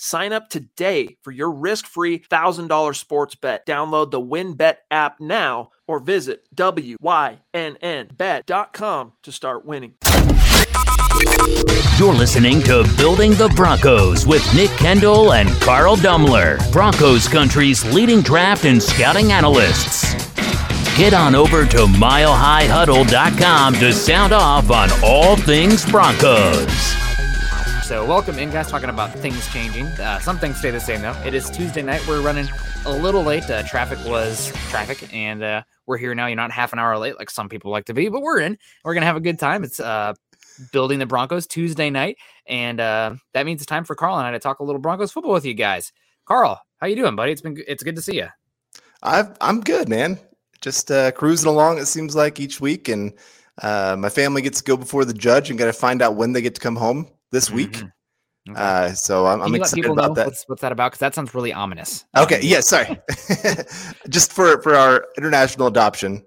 Sign up today for your risk-free $1,000 sports bet. Download the WynnBET app now or visit wynnbet.com to start winning. You're listening to Building the Broncos with Nick Kendell and Carl Dumler, Broncos country's leading draft and scouting analysts. Get on over to milehighhuddle.com to sound off on all things Broncos. So, welcome in, guys. Talking about things changing. Uh, some things stay the same, though. It is Tuesday night. We're running a little late. Uh, traffic was traffic, and uh, we're here now. You're not half an hour late like some people like to be, but we're in. We're going to have a good time. It's uh, building the Broncos Tuesday night, and uh, that means it's time for Carl and I to talk a little Broncos football with you guys. Carl, how you doing, buddy? It's been it's good to see you. i am good, man. Just uh, cruising along. It seems like each week, and uh, my family gets to go before the judge and got to find out when they get to come home this week. Mm-hmm. Okay. Uh, so I'm, I'm excited about that. What's, what's, that about? Because that sounds really ominous. Okay, yeah, sorry. Just for for our international adoption,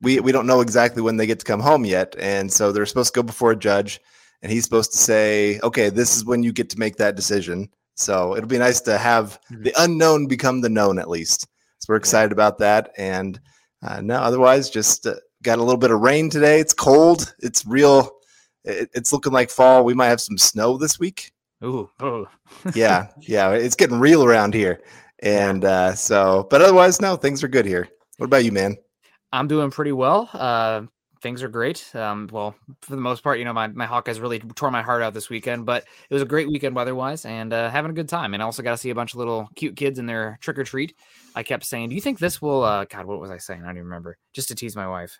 we we don't know exactly when they get to come home yet, and so they're supposed to go before a judge, and he's supposed to say, "Okay, this is when you get to make that decision." So it'll be nice to have mm-hmm. the unknown become the known at least. So we're excited yeah. about that, and uh, no, otherwise, just uh, got a little bit of rain today. It's cold. It's real it, it's looking like fall. We might have some snow this week. Ooh, oh. yeah, yeah, it's getting real around here, and uh, so. But otherwise, no, things are good here. What about you, man? I'm doing pretty well. Uh, things are great. Um, well, for the most part, you know, my, my Hawkeyes really tore my heart out this weekend, but it was a great weekend weather-wise and uh, having a good time. And I also got to see a bunch of little cute kids in their trick or treat. I kept saying, "Do you think this will?" Uh, God, what was I saying? I don't even remember. Just to tease my wife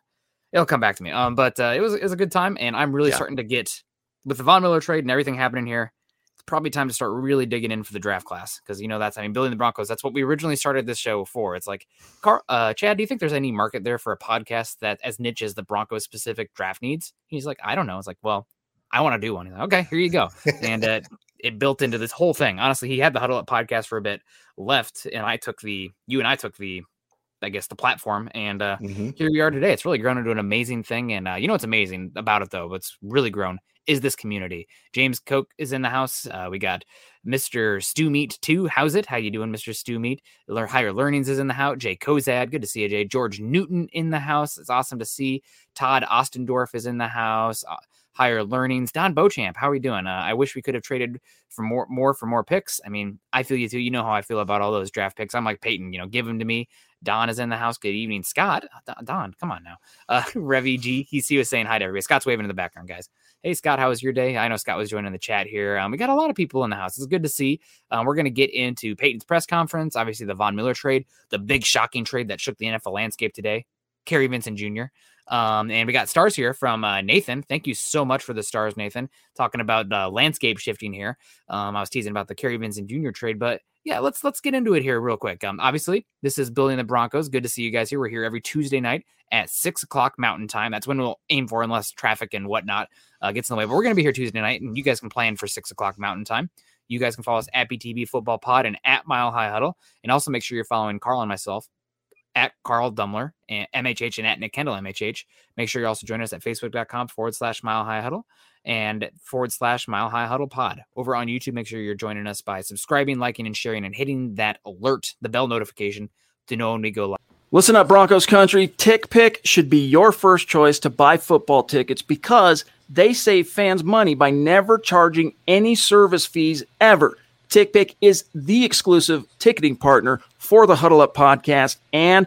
it'll come back to me. Um, but uh, it was it was a good time, and I'm really yeah. starting to get with the Von Miller trade and everything happening here. It's probably time to start really digging in for the draft class because you know that's I mean building the Broncos. That's what we originally started this show for. It's like, Car- uh, Chad, do you think there's any market there for a podcast that as niche as the Broncos specific draft needs? He's like, I don't know. It's like, well, I want to do one. He's Like, okay, here you go. and uh, it built into this whole thing. Honestly, he had the Huddle Up podcast for a bit left, and I took the you and I took the I guess the platform. And uh, mm-hmm. here we are today. It's really grown into an amazing thing. And uh, you know what's amazing about it though? What's really grown is this community. James Koch is in the house. Uh, we got Mr. Stew Meat too. How's it? How you doing, Mr. Stew Meat? Higher Learnings is in the house. Jay Kozad, good to see you, Jay. George Newton in the house. It's awesome to see. Todd Ostendorf is in the house. Higher learnings. Don Beauchamp, how are we doing? Uh, I wish we could have traded for more, more for more picks. I mean, I feel you too. You know how I feel about all those draft picks. I'm like Paton, you know, give them to me. Don is in the house. Good evening, Scott. Uh, Don, come on now. Uh, Revy G, he, he was saying hi to everybody. Scott's waving in the background, guys. Hey, Scott, how was your day? I know Scott was joining the chat here. Um, we got a lot of people in the house. It's good to see. Um, we're going to get into Paton's press conference, obviously the Von Miller trade, the big shocking trade that shook the NFL landscape today. Kary Vincent Jr. Um, and we got stars here from uh, Nathan. Thank you so much for the stars, Nathan. Talking about uh, landscape shifting here. Um, I was teasing about the Kary Vincent Jr. trade, but yeah, let's let's get into it here real quick. Um, obviously, this is building the Broncos. Good to see you guys here. We're here every Tuesday night at six o'clock Mountain Time. That's when we'll aim for, unless traffic and whatnot uh, gets in the way. But we're gonna be here Tuesday night, and you guys can plan for six o'clock Mountain Time. You guys can follow us at BTB Football Pod and at Mile High Huddle, and also make sure you're following Carl and myself at Carl Dumler and MHH and at Nick Kendell MHH. Make sure you also join us at facebook.com forward slash Mile High Huddle and forward slash Mile High Huddle Pod. Over on YouTube, make sure you're joining us by subscribing, liking, and sharing, and hitting that alert, the bell notification to know when we go live. Listen up, Broncos country. TickPick should be your first choice to buy football tickets because they save fans money by never charging any service fees ever. TickPick is the exclusive ticketing partner for the Huddle Up podcast and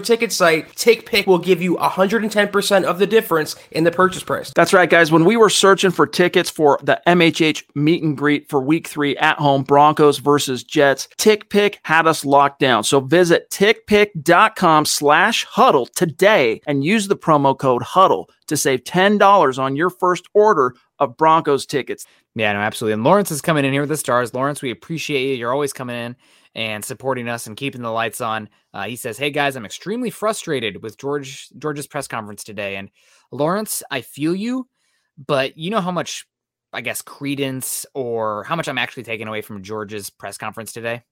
other ticket site, TickPick will give you 110% of the difference in the purchase price. That's right, guys. When we were searching for tickets for the MHH meet and greet for week three at home, Broncos versus Jets, TickPick had us locked down. So visit tickpick.com slash huddle today and use the promo code huddle to save $10 on your first order of Broncos tickets. Yeah, no, absolutely. And Lawrence is coming in here with the stars. Lawrence, we appreciate you. You're always coming in and supporting us and keeping the lights on. Uh, he says, "Hey guys, I'm extremely frustrated with George George's press conference today." And Lawrence, I feel you, but you know how much, I guess, credence or how much I'm actually taking away from George's press conference today.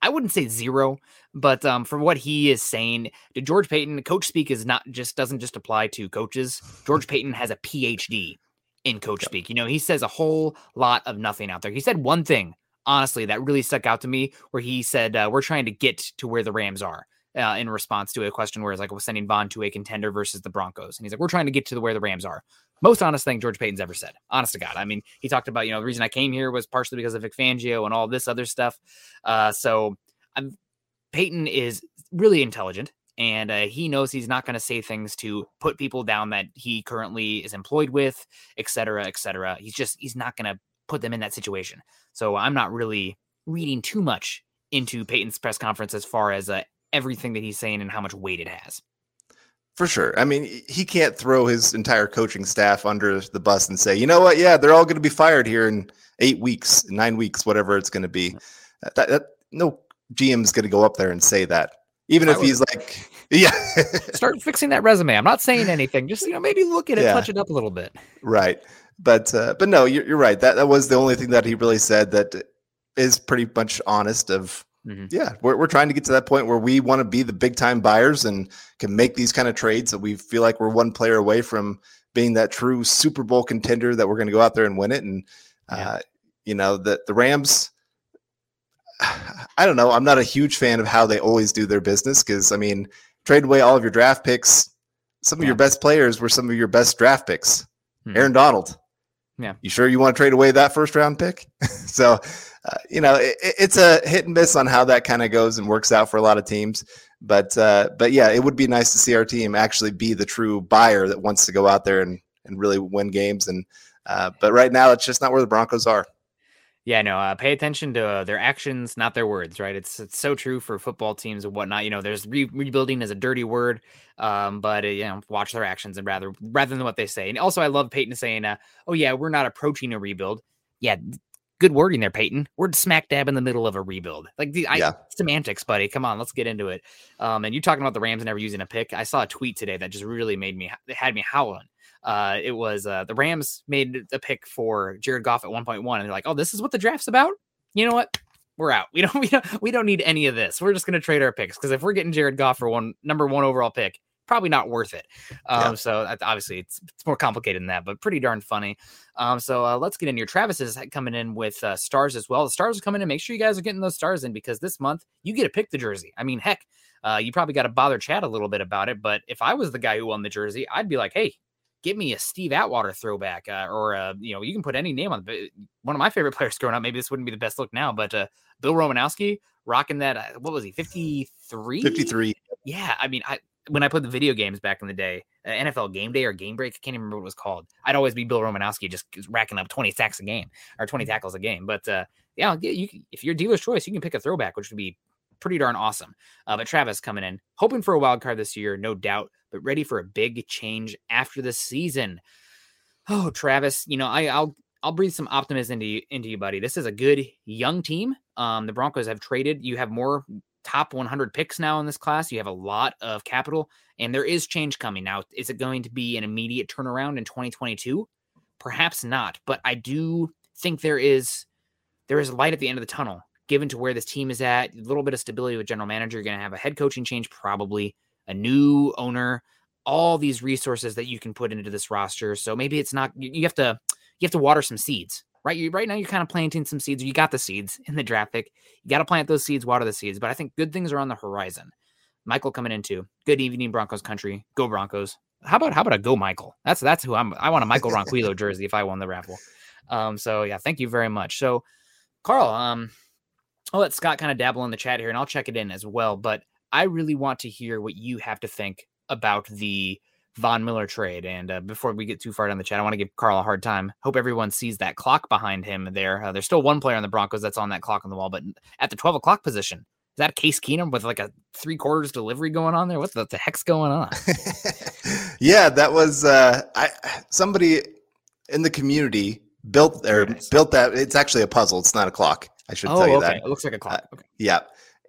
I wouldn't say zero, but um, from what he is saying, to George Paton, coach speak is not just doesn't just apply to coaches. George Paton has a PhD in coach speak. You know, he says a whole lot of nothing out there. He said one thing, honestly, that really stuck out to me, where he said, uh, "We're trying to get to where the Rams are." Uh, in response to a question where it's like, "We're sending Von to a contender versus the Broncos," and he's like, "We're trying to get to the where the Rams are." Most honest thing George Paton's ever said. Honest to God. I mean, he talked about you know the reason I came here was partially because of Vic Fangio and all this other stuff. Uh, so I'm, Paton is really intelligent and uh, he knows he's not going to say things to put people down that he currently is employed with, et cetera, et cetera. He's just he's not going to put them in that situation. So I'm not really reading too much into Paton's press conference as far as uh, everything that he's saying and how much weight it has. For sure. I mean, he can't throw his entire coaching staff under the bus and say, you know what? Yeah, they're all going to be fired here in eight weeks, nine weeks, whatever it's going to be. That, that, no GM's going to go up there and say that even if he's like, yeah, start fixing that resume. I'm not saying anything. Just you know, maybe look at it, yeah. touch it up a little bit. Right, but uh, but no, you're, you're right. That that was the only thing that he really said that is pretty much honest. Of mm-hmm. yeah, we're we're trying to get to that point where we want to be the big time buyers and can make these kind of trades that we feel like we're one player away from being that true Super Bowl contender that we're going to go out there and win it. And uh, you know that the Rams I don't know. I'm not a huge fan of how they always do their business because I mean, trade away all of your draft picks. Some of yeah. your best players were some of your best draft picks. Hmm. Aaron Donald. Yeah. You sure you want to trade away that first round pick? so, uh, you know, it, it's a hit and miss on how that kind of goes and works out for a lot of teams. But, uh, but yeah, it would be nice to see our team actually be the true buyer that wants to go out there and, and really win games. And, uh, but right now, it's just not where the Broncos are. Yeah, no. Uh, pay attention to uh, their actions, not their words. Right? It's it's so true for football teams and whatnot. You know, there's re- rebuilding is a dirty word, um, but uh, you know, watch their actions and rather rather than what they say. And also, I love Paton saying, uh, "Oh yeah, we're not approaching a rebuild." Yeah, good wording there, Paton. We're smack dab in the middle of a rebuild. Like the I, semantics, buddy. Come on, let's get into it. Um, and you're talking about the Rams never using a pick? I saw a tweet today that just really made me it had me howling. Uh, it was uh, the Rams made a pick for Jared Goff at 1.1, and they're like, "Oh, this is what the draft's about." You know what? We're out. We don't. We don't. We don't need any of this. We're just going to trade our picks because if we're getting Jared Goff for one number one overall pick, probably not worth it. Um, yeah. So obviously it's it's more complicated than that, but pretty darn funny. Um, so uh, let's get in here. Travis is coming in with uh, stars as well. The stars are coming in. Make sure you guys are getting those stars in because this month you get to pick the jersey. I mean, heck, uh, you probably got to bother Chad a little bit about it. But if I was the guy who won the jersey, I'd be like, hey, give me a Steve Atwater throwback, uh, or uh, you know, you can put any name on. One of my favorite players growing up, maybe this wouldn't be the best look now, but uh, Bill Romanowski rocking that. Uh, what was he? Fifty three. Fifty three. Yeah, I mean, I when I put the video games back in the day, uh, NFL Game Day or Game Break, I can't even remember what it was called. I'd always be Bill Romanowski, just racking up twenty sacks a game or twenty mm. tackles a game. But uh, yeah, you, if you're dealer's choice, you can pick a throwback, which would be pretty darn awesome. Uh, but Travis coming in, hoping for a wild card this year, no doubt, but ready for a big change after the season. Oh, Travis, you know, I, will I'll breathe some optimism into you, into you, buddy. This is a good young team. Um, the Broncos have traded. You have more top 100 picks now in this class. You have a lot of capital, and there is change coming. Now, is it going to be an immediate turnaround in 2022? Perhaps not, but I do think there is there is light at the end of the tunnel. Given to where this team is at, a little bit of stability with general manager. You're going to have a head coaching change, probably a new owner all these resources that you can put into this roster. So maybe it's not you have to you have to water some seeds, right? You right now you're kind of planting some seeds. You got the seeds in the draft pick. You got to plant those seeds, water the seeds. But I think good things are on the horizon. Michael coming into good evening Broncos country. Go Broncos. How about how about a go Michael? That's that's who I'm. I want a Michael Ronquillo jersey if I won the raffle. Um. So yeah, thank you very much. So, Carl. Um. I'll let Scott kind of dabble in the chat here, and I'll check it in as well. But I really want to hear what you have to think about the Von Miller trade. And uh, before we get too far down the chat, I want to give Carl a hard time. Hope everyone sees that clock behind him there. Uh, there's still one player on the Broncos that's on that clock on the wall, but at the 12 o'clock position, is that Case Keenum with like a three quarters delivery going on there? What the, the heck's going on? yeah, that was uh, I somebody in the community built or nice. built that. It's actually a puzzle. It's not a clock. I should oh, tell you okay. that. It looks like a clock. Okay. Yeah.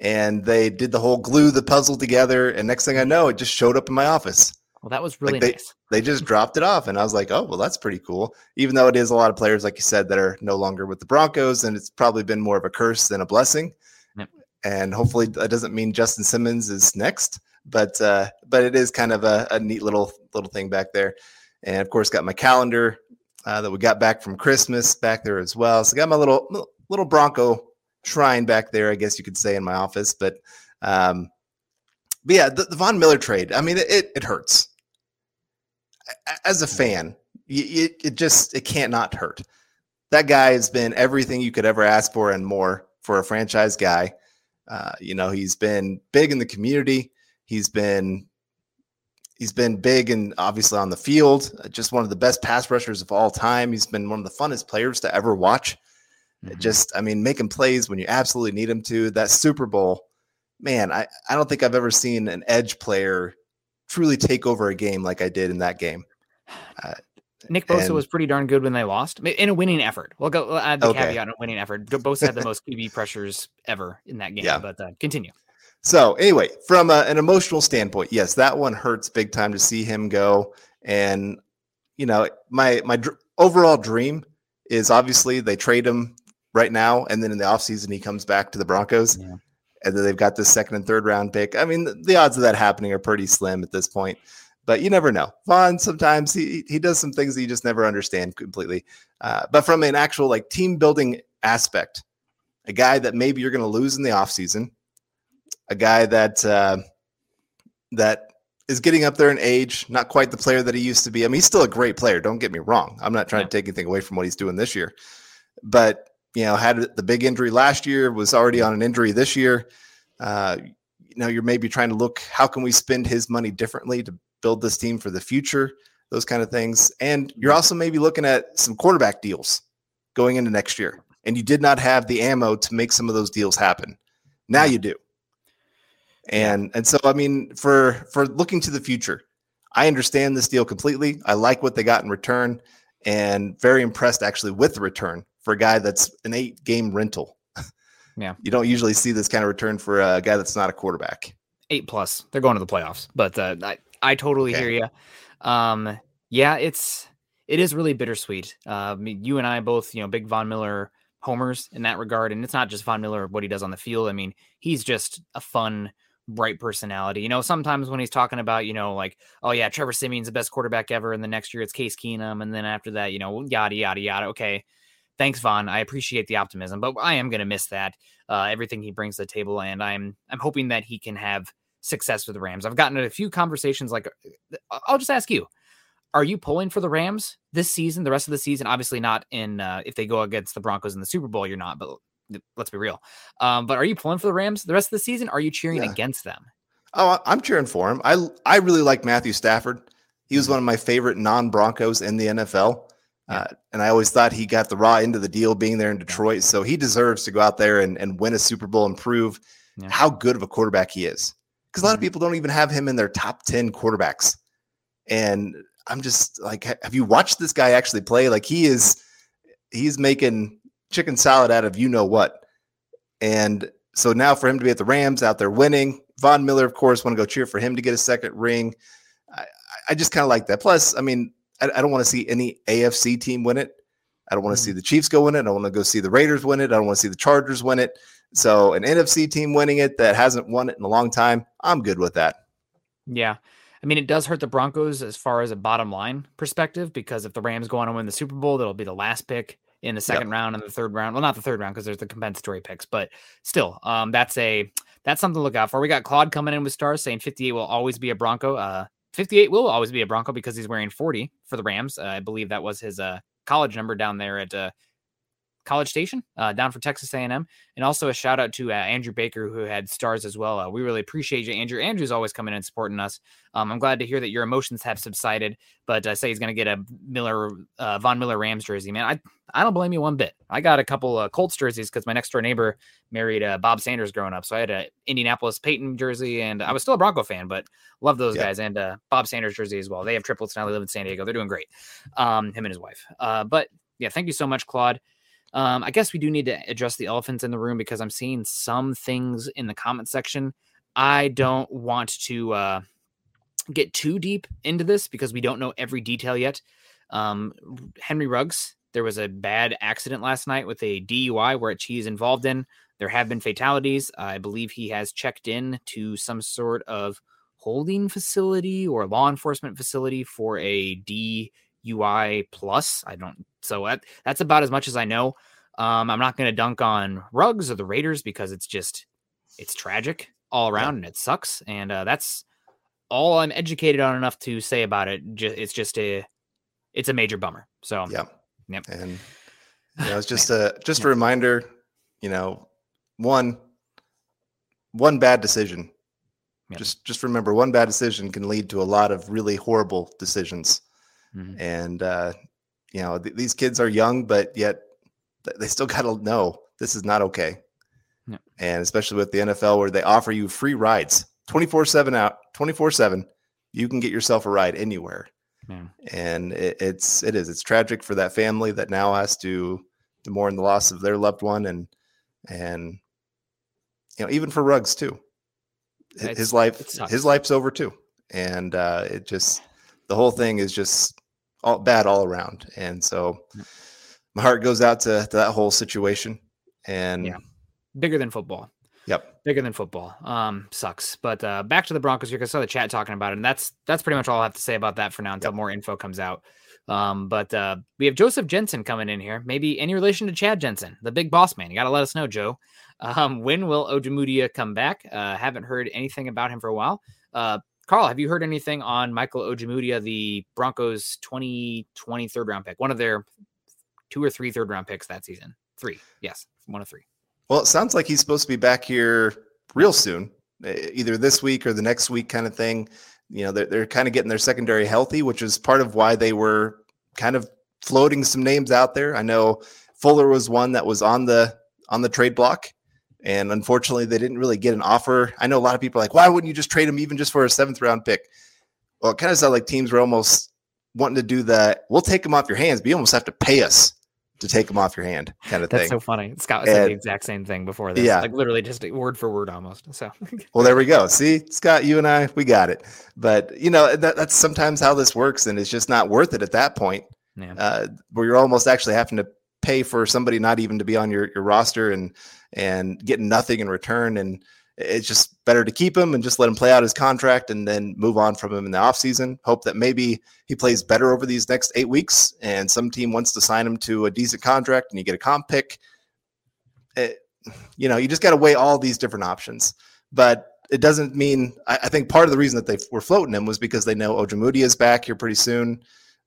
And they did the whole glue the puzzle together. And next thing I know, it just showed up in my office. Well, that was really like they, nice. They just dropped it off. And I was like, oh, well, that's pretty cool. Even though it is a lot of players, like you said, that are no longer with the Broncos. And it's probably been more of a curse than a blessing. Yep. And hopefully that doesn't mean Justin Simmons is next. But uh, but it is kind of a, a neat little little thing back there. And of course, got my calendar uh, that we got back from Christmas back there as well. So got my little little Bronco shrine back there, I guess you could say, in my office. But, um, but yeah, the, the Von Miller trade. I mean, it it hurts. As a fan, it, it just it can't not hurt. That guy has been everything you could ever ask for and more for a franchise guy. Uh, you know, he's been big in the community. He's been he's been big and obviously on the field. Just one of the best pass rushers of all time. He's been one of the funnest players to ever watch. Mm-hmm. Just, I mean, making plays when you absolutely need him to. That Super Bowl, man, I, I don't think I've ever seen an edge player truly take over a game like I did in that game. Uh, Nick Bosa and, was pretty darn good when they lost in a winning effort. We'll go we'll add the okay. caveat on a winning effort. Bosa had the most QB pressures ever in that game. Yeah. But uh, continue. So anyway, from a, an emotional standpoint, yes, that one hurts big time to see him go. And you know, my my dr- overall dream is obviously they trade him right now, and then in the offseason he comes back to the Broncos. Yeah. And then they've got this second and third round pick. I mean, the, the odds of that happening are pretty slim at this point, but you never know. Von sometimes he he does some things that you just never understand completely. Uh, but from an actual like team building aspect, a guy that maybe you're going to lose in the offseason, a guy that uh, that is getting up there in age, not quite the player that he used to be. I mean, he's still a great player. Don't get me wrong. I'm not trying yeah. to take anything away from what he's doing this year, but you know, had the big injury last year, was already on an injury this year. Uh, you know, you're maybe trying to look how can we spend his money differently to build this team for the future, those kind of things. And you're also maybe looking at some quarterback deals going into next year. And you did not have the ammo to make some of those deals happen. Now you do. And and so I mean, for for looking to the future, I understand this deal completely. I like what they got in return, and very impressed actually with the return for a guy that's an eight game rental. Yeah. you don't usually see this kind of return for a guy that's not a quarterback. Eight plus. They're going to the playoffs. But uh, I, I totally okay. hear you. Um, yeah, it's it is really bittersweet. Uh, I mean, you and I both, you know, big Von Miller homers in that regard. And it's not just Von Miller, what he does on the field. I mean, he's just a fun, bright personality. You know, sometimes when he's talking about, you know, like, oh yeah, Trevor Siemian's the best quarterback ever, and the next year it's Case Keenum, and then after that, you know, yada yada yada. Okay, thanks, Von. I appreciate the optimism, but I am going to miss that uh, everything he brings to the table, and I'm I'm hoping that he can have success with the Rams. I've gotten a few conversations. Like, uh, I'll just ask you: Are you pulling for the Rams this season, the rest of the season? Obviously, not in uh, if they go against the Broncos in the Super Bowl. You're not, but let's be real. Um, but are you pulling for the Rams the rest of the season? Are you cheering yeah. against them? Oh, I'm cheering for him. I I really like Matthew Stafford. He was mm-hmm. one of my favorite non Broncos in the NFL. Uh, and I always thought he got the raw end of the deal being there in Detroit. So he deserves to go out there and, and win a Super Bowl and prove yeah. how good of a quarterback he is. Because a lot of mm-hmm. people don't even have him in their top 10 quarterbacks. And I'm just like, have you watched this guy actually play? Like he is, he's making chicken salad out of you know what. And so now for him to be at the Rams out there winning, Von Miller, of course, want to go cheer for him to get a second ring. I, I just kind of like that. Plus, I mean, I, I don't want to see any AFC team win it. I don't want to see mm-hmm. the Chiefs go win it. I don't want to go see the Raiders win it. I don't want to see the Chargers win it. So an NFC team winning it that hasn't won it in a long time, I'm good with that. Yeah. I mean, it does hurt the Broncos as far as a bottom line perspective because if the Rams go on and win the Super Bowl, that'll be the last pick in the second yep. round and the third round. Well, not the third round because there's the compensatory picks, but still, um, that's a that's something to look out for. We got Claude coming in with stars saying 58 will always be a Bronco. Uh, 58 will always be a Bronco because he's wearing 40 for the Rams. Uh, I believe that was his uh, college number down there at uh, College Station uh, down for Texas A&M, and also a shout out to uh, Andrew Baker who had stars as well. Uh, we really appreciate you, Andrew. Andrew's always coming in and supporting us. Um, I'm glad to hear that your emotions have subsided, but uh, say he's going to get a Miller uh, Von Miller Rams jersey, man. I I don't blame you one bit. I got a couple Colts jerseys because my next door neighbor married uh, Bob Sanders growing up, so I had a Indianapolis Peyton jersey, and I was still a Bronco fan, but love those yeah. guys and uh, Bob Sanders jersey as well. They have triplets now. They live in San Diego. They're doing great. Um, him and his wife. Uh, but yeah, thank you so much, Claude. Um, I guess we do need to address the elephants in the room because I'm seeing some things in the comment section. I don't want to uh, get too deep into this because we don't know every detail yet. Um, Henry Ruggs, there was a bad accident last night with a DUI where he's involved in. There have been fatalities. I believe he has checked in to some sort of holding facility or law enforcement facility for a DUI plus. I don't. So that, that's about as much as I know. Um, I'm not going to dunk on Ruggs or the Raiders because it's just it's tragic all around yeah. and it sucks. And uh, that's all I'm educated on enough to say about it. It's just a it's a major bummer. So yeah, yep. And you know, it's just a just a reminder. You know, one one bad decision. Just just remember, one bad decision can lead to a lot of really horrible decisions. Mm-hmm. And uh, you know, th- these kids are young, but yet they still got to know this is not okay. Yep. And especially with the NFL, where they offer you free rides 24 7 out, 24 7, you can get yourself a ride anywhere. And it, it's, it is, it's tragic for that family that now has to, to mourn the loss of their loved one. And, and, you know, even for Ruggs too, it's, his life, his life's over too. And uh, it just, the whole thing is just all bad all around. And so my heart goes out to, to that whole situation. And yeah, bigger than football. Yep. Bigger than football. Um, sucks. But uh, back to the Broncos here because I saw the chat talking about it, and that's that's pretty much all I have to say about that for now until yep. more info comes out. Um, but uh, we have Joseph Jensen coming in here. Maybe any relation to Chad Jensen, the big boss man. You got to let us know, Joe. Um, when will Ojemudia come back? Uh, haven't heard anything about him for a while. Uh, Carl, have you heard anything on Michael Ojemudia, the Broncos 2020 third round pick? One of their two or three third round picks that season. Three, yes, one of three. Well, it sounds like he's supposed to be back here real soon, eh, either this week or the next week, kind of thing. You know, they're, they're kind of getting their secondary healthy, which is part of why they were kind of floating some names out there. I know Fuller was one that was on the on the trade block, and unfortunately, they didn't really get an offer. I know a lot of people are like, why wouldn't you just trade him even just for a seventh round pick? Well, it kind of sounded like teams were almost wanting to do that. We'll take him off your hands, but you almost have to pay us to take them off your hand kind of That's thing. so funny. Scott said the exact same thing before this. Yeah. Like literally just word for word almost. So well there we go. See, Scott, you and I, we got it. But you know, that, that's sometimes how this works, and it's just not worth it at that point. Yeah. Uh, where you're almost actually having to pay for somebody not even to be on your, your roster and and getting nothing in return. And it's just better to keep him and just let him play out his contract and then move on from him in the offseason. Hope that maybe he plays better over these next eight weeks and some team wants to sign him to a decent contract and you get a comp pick. It, you know, you just got to weigh all these different options. But it doesn't mean, I, I, think part of the reason that they were floating him was because they know Ojemudia is back here pretty soon.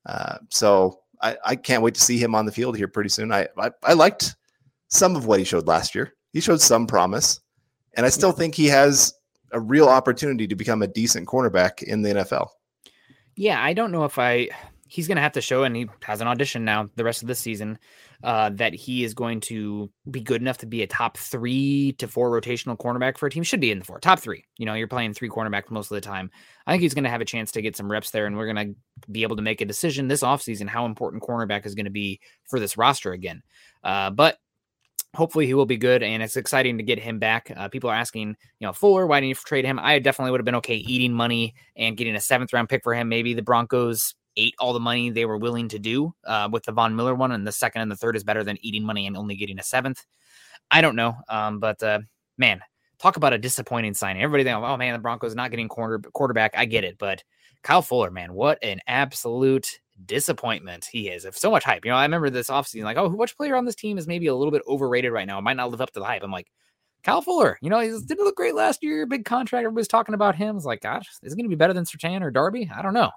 Uh, so I, I, can't wait to see him on the field here pretty soon. I, I, I liked some of what he showed last year. He showed some promise. And I still think he has a real opportunity to become a decent cornerback in the NFL. Yeah, I don't know if I he's going to have to show, and he has an audition now the rest of the season, uh, that he is going to be good enough to be a top three to four rotational cornerback for a team. Should be in the four, top three. You know, you're playing three cornerbacks most of the time. I think he's going to have a chance to get some reps there, and we're going to be able to make a decision this offseason how important cornerback is going to be for this roster again. Uh, but hopefully he will be good and it's exciting to get him back. Uh, people are asking you know fuller why didn't you trade him? I definitely would have been okay eating money and getting a seventh round pick for him. Maybe the broncos ate all the money they were willing to do uh, with the von miller one and the second and the third is better than eating money and only getting a seventh. I don't know um, but uh, man talk about a disappointing signing. Everybody think oh man the broncos not getting quarter, quarterback. I get it but kyle fuller man what an absolute disappointment he is. If so much hype, you know, I remember this offseason, like, oh, which player on this team is maybe a little bit overrated right now? Might not live up to the hype. I'm like, Kyle Fuller, you know, he didn't look great last year. Big contract. Everybody's talking about him. It's like, gosh, is it going to be better than Surtain or Darby? I don't know.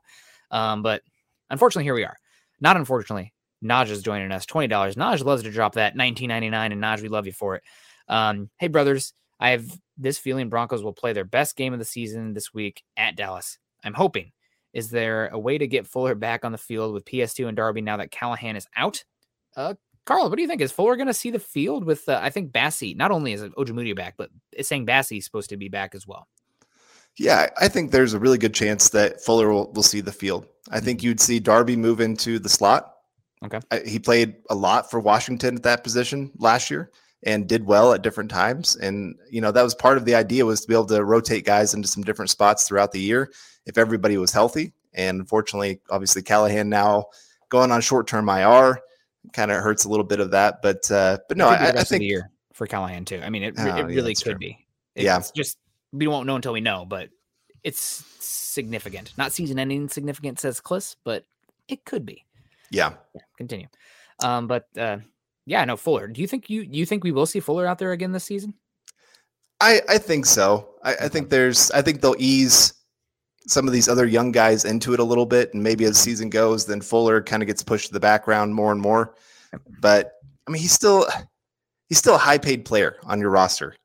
Um, but unfortunately, here we are. Not unfortunately, Naj is joining us. $20. Naj loves to drop that 19.99 and Naj, we love you for it. Um, hey brothers, I have this feeling Broncos will play their best game of the season this week at Dallas. I'm hoping. Is there a way to get Fuller back on the field with PS2 and Darby now that Callahan is out? Uh, Carl, what do you think? Is Fuller going to see the field with? Uh, I think Bassey. Not only is Ojemudia back, but it's saying Bassey is supposed to be back as well. Yeah, I think there's a really good chance that Fuller will, will see the field. I think you'd see Darby move into the slot. Okay. He played a lot for Washington at that position last year and did well at different times. And, you know, that was part of the idea was to be able to rotate guys into some different spots throughout the year if everybody was healthy. And unfortunately, obviously, Callahan now going on short term IR kind of hurts a little bit of that. But, uh, but no, I, I think the year for Callahan too. I mean, it, oh, it really yeah, could true. be. It's yeah. just we won't know until we know, but it's significant. Not season ending significant, says Klis, but it could be. Yeah. yeah continue. Um, but uh, yeah, no Fuller. Do you think you you think we will see Fuller out there again this season? I I think so. I, I think there's I think they'll ease some of these other young guys into it a little bit, and maybe as the season goes, then Fuller kind of gets pushed to the background more and more. But I mean, he's still he's still a high paid player on your roster.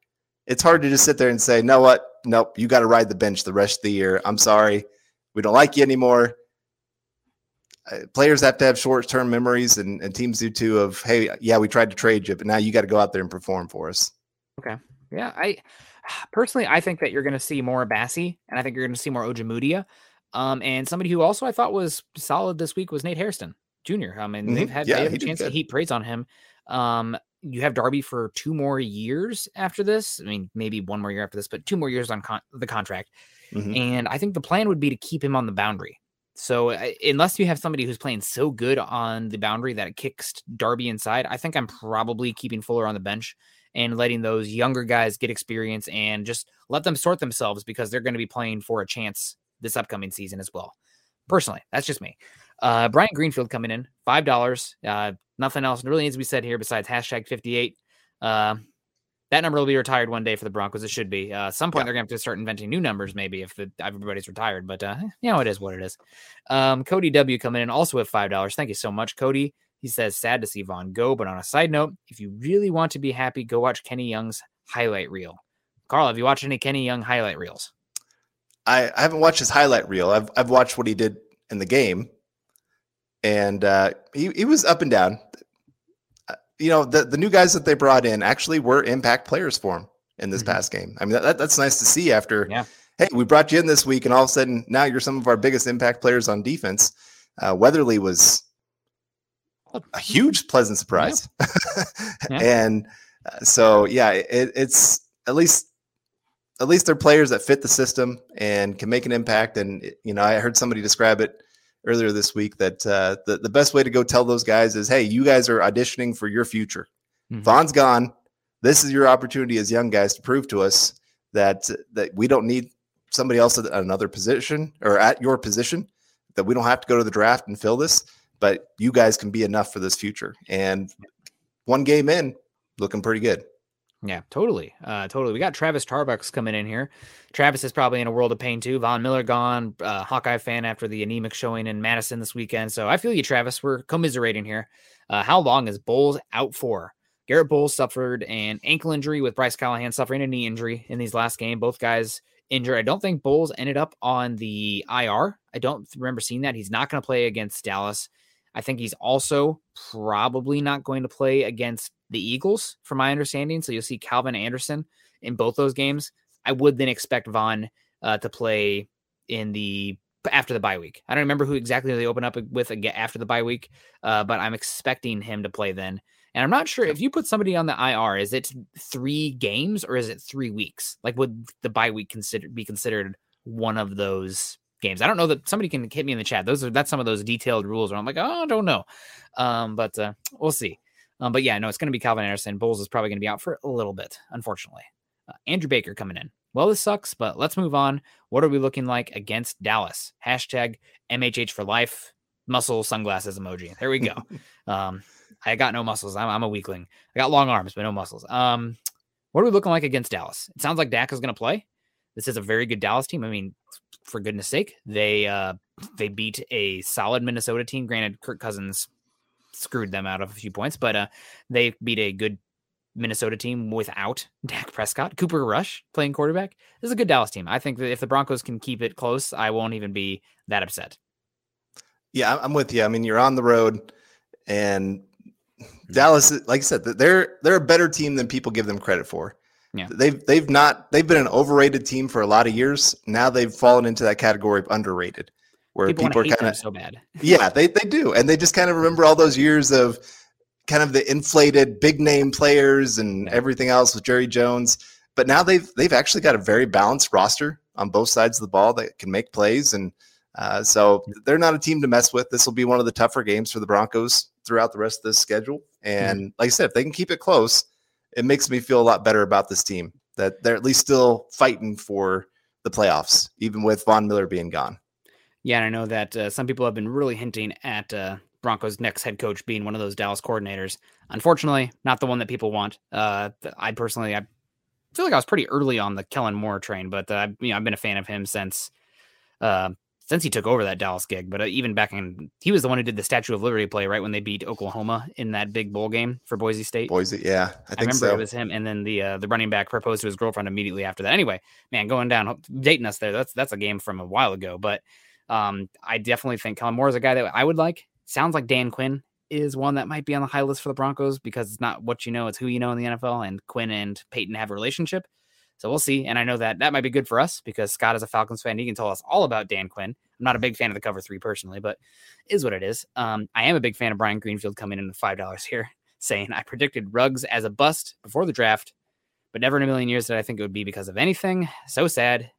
It's hard to just sit there and say, "No, what? Nope, you got to ride the bench the rest of the year." I'm sorry, we don't like you anymore. Uh, players have to have short term memories, and, and teams do too. Of hey, yeah, we tried to trade you, but now you got to go out there and perform for us. Okay, yeah, I personally I think that you're going to see more Bassey, and I think you're going to see more Ojemudia. Um, and somebody who also I thought was solid this week was Nate Hairston Jr. I mean, mm-hmm. they've had, yeah, they have a chance to heap praise on him. Um, you have Darby for two more years after this. I mean, maybe one more year after this, but two more years on con- the contract. Mm-hmm. And I think the plan would be to keep him on the boundary. So uh, unless you have somebody who's playing so good on the boundary that it kicks Darby inside, I think I'm probably keeping Fuller on the bench and letting those younger guys get experience and just let them sort themselves because they're going to be playing for a chance this upcoming season as well. Personally, that's just me. Uh, Brian Greenfield coming in, five dollars. Uh, nothing else really needs to be said here besides hashtag fifty eight. Uh, that number will be retired one day for the Broncos. It should be. Uh, at some point, yeah. they're going to have to start inventing new numbers, maybe if the, everybody's retired. But uh, you know, it is what it is. Um, Cody W coming in also with five dollars. Thank you so much, Cody. He says, "Sad to see Von go, but on a side note, if you really want to be happy, go watch Kenny Young's highlight reel." Carl, have you watched any Kenny Young highlight reels? I, I haven't watched his highlight reel. I've I've watched what he did in the game, and uh, he he was up and down you know, the, the new guys that they brought in actually were impact players for him in this mm-hmm. past game. I mean, that, that's nice to see after, yeah. hey, we brought you in this week, and all of a sudden now you're some of our biggest impact players on defense. Uh, Weatherly was a huge pleasant surprise. Yeah. yeah. and uh, so, yeah, it, it's at least at least they're players that fit the system and can make an impact. And you know, I heard somebody describe it earlier this week that uh, the, the best way to go tell those guys is, hey, you guys are auditioning for your future. Mm-hmm. Von's gone. This is your opportunity as young guys to prove to us that that we don't need somebody else at another position or at your position, that we don't have to go to the draft and fill this, but you guys can be enough for this future. And one game in, looking pretty good. Yeah, totally. Uh, totally. We got Travis Tarbucks coming in here. Travis is probably in a world of pain too. Von Miller gone, uh, Hawkeye fan after the anemic showing in Madison this weekend. So I feel you, Travis. We're commiserating here. Uh, how long is Bolles out for? Garrett Bolles suffered an ankle injury with Bryce Callahan suffering a knee injury in these last game. Both guys injured. I don't think Bolles ended up on the IR. I don't remember seeing that. He's not going to play against Dallas. I think he's also probably not going to play against the Eagles, from my understanding. So you'll see Calvin Anderson in both those games. I would then expect Vaughn uh, to play in the after the bye week. I don't remember who exactly they open up with after the bye week, uh, but I'm expecting him to play then. And I'm not sure if you put somebody on the IR, is it three games or is it three weeks? Like, would the bye week consider be considered one of those games? I don't know that somebody can hit me in the chat. Those are that's some of those detailed rules where I'm like, oh, I don't know. Um, but uh, we'll see. Um, but yeah, no, it's going to be Calvin Anderson. Bolles is probably going to be out for a little bit, unfortunately. Uh, Andrew Baker coming in. Well, this sucks, but let's move on. What are we looking like against Dallas? Hashtag MHH for life. Muscle sunglasses emoji. There we go. um, I got no muscles. I'm, I'm, a weakling. I got long arms, but no muscles. Um, what are we looking like against Dallas? It sounds like Dak is going to play. This is a very good Dallas team. I mean, for goodness sake, they uh, they beat a solid Minnesota team. Granted, Kirk Cousins screwed them out of a few points, but uh, they beat a good Minnesota team without Dak Prescott. Cooper Rush playing quarterback. This is a good Dallas team. I think that if the Broncos can keep it close, I won't even be that upset. Yeah, I'm with you. I mean, you're on the road, and Dallas, like I said, they're they're a better team than people give them credit for. Yeah. They've they've not they've been an overrated team for a lot of years. Now they've fallen into that category of underrated, where people, people are kind of so bad. yeah, they they do, and they just kind of remember all those years of kind of the inflated big name players and yeah. everything else with Jerry Jones. But now they've they've actually got a very balanced roster on both sides of the ball that can make plays, and uh, so they're not a team to mess with. This will be one of the tougher games for the Broncos throughout the rest of this schedule. And mm-hmm. like I said, if they can keep it close, it makes me feel a lot better about this team that they're at least still fighting for the playoffs, even with Von Miller being gone. Yeah, and I know that uh, some people have been really hinting at uh, Broncos' next head coach being one of those Dallas coordinators. Unfortunately, not the one that people want. Uh, I personally, I feel like I was pretty early on the Kellen Moore train, but uh, you know, I've been a fan of him since uh, since he took over that Dallas gig. But uh, even back in, he was the one who did the Statue of Liberty play right when they beat Oklahoma in that big bowl game for Boise State. Boise, yeah, I, think I remember so. it was him, and then the uh, the running back proposed to his girlfriend immediately after that. Anyway, man, going down, dating us there. That's that's a game from a while ago, but um, I definitely think Kellen Moore is a guy that I would like. Sounds like Dan Quinn is one that might be on the high list for the Broncos because it's not what you know, it's who you know in the NFL, and Quinn and Peyton have a relationship. So we'll see. And I know that that might be good for us because Scott is a Falcons fan. He can tell us all about Dan Quinn. I'm not a big fan of the cover three personally, but is what it is. Um, I am a big fan of Brian Greenfield coming in at five dollars here, saying I predicted Ruggs as a bust before the draft, but never in a million years did I think it would be because of anything. So sad.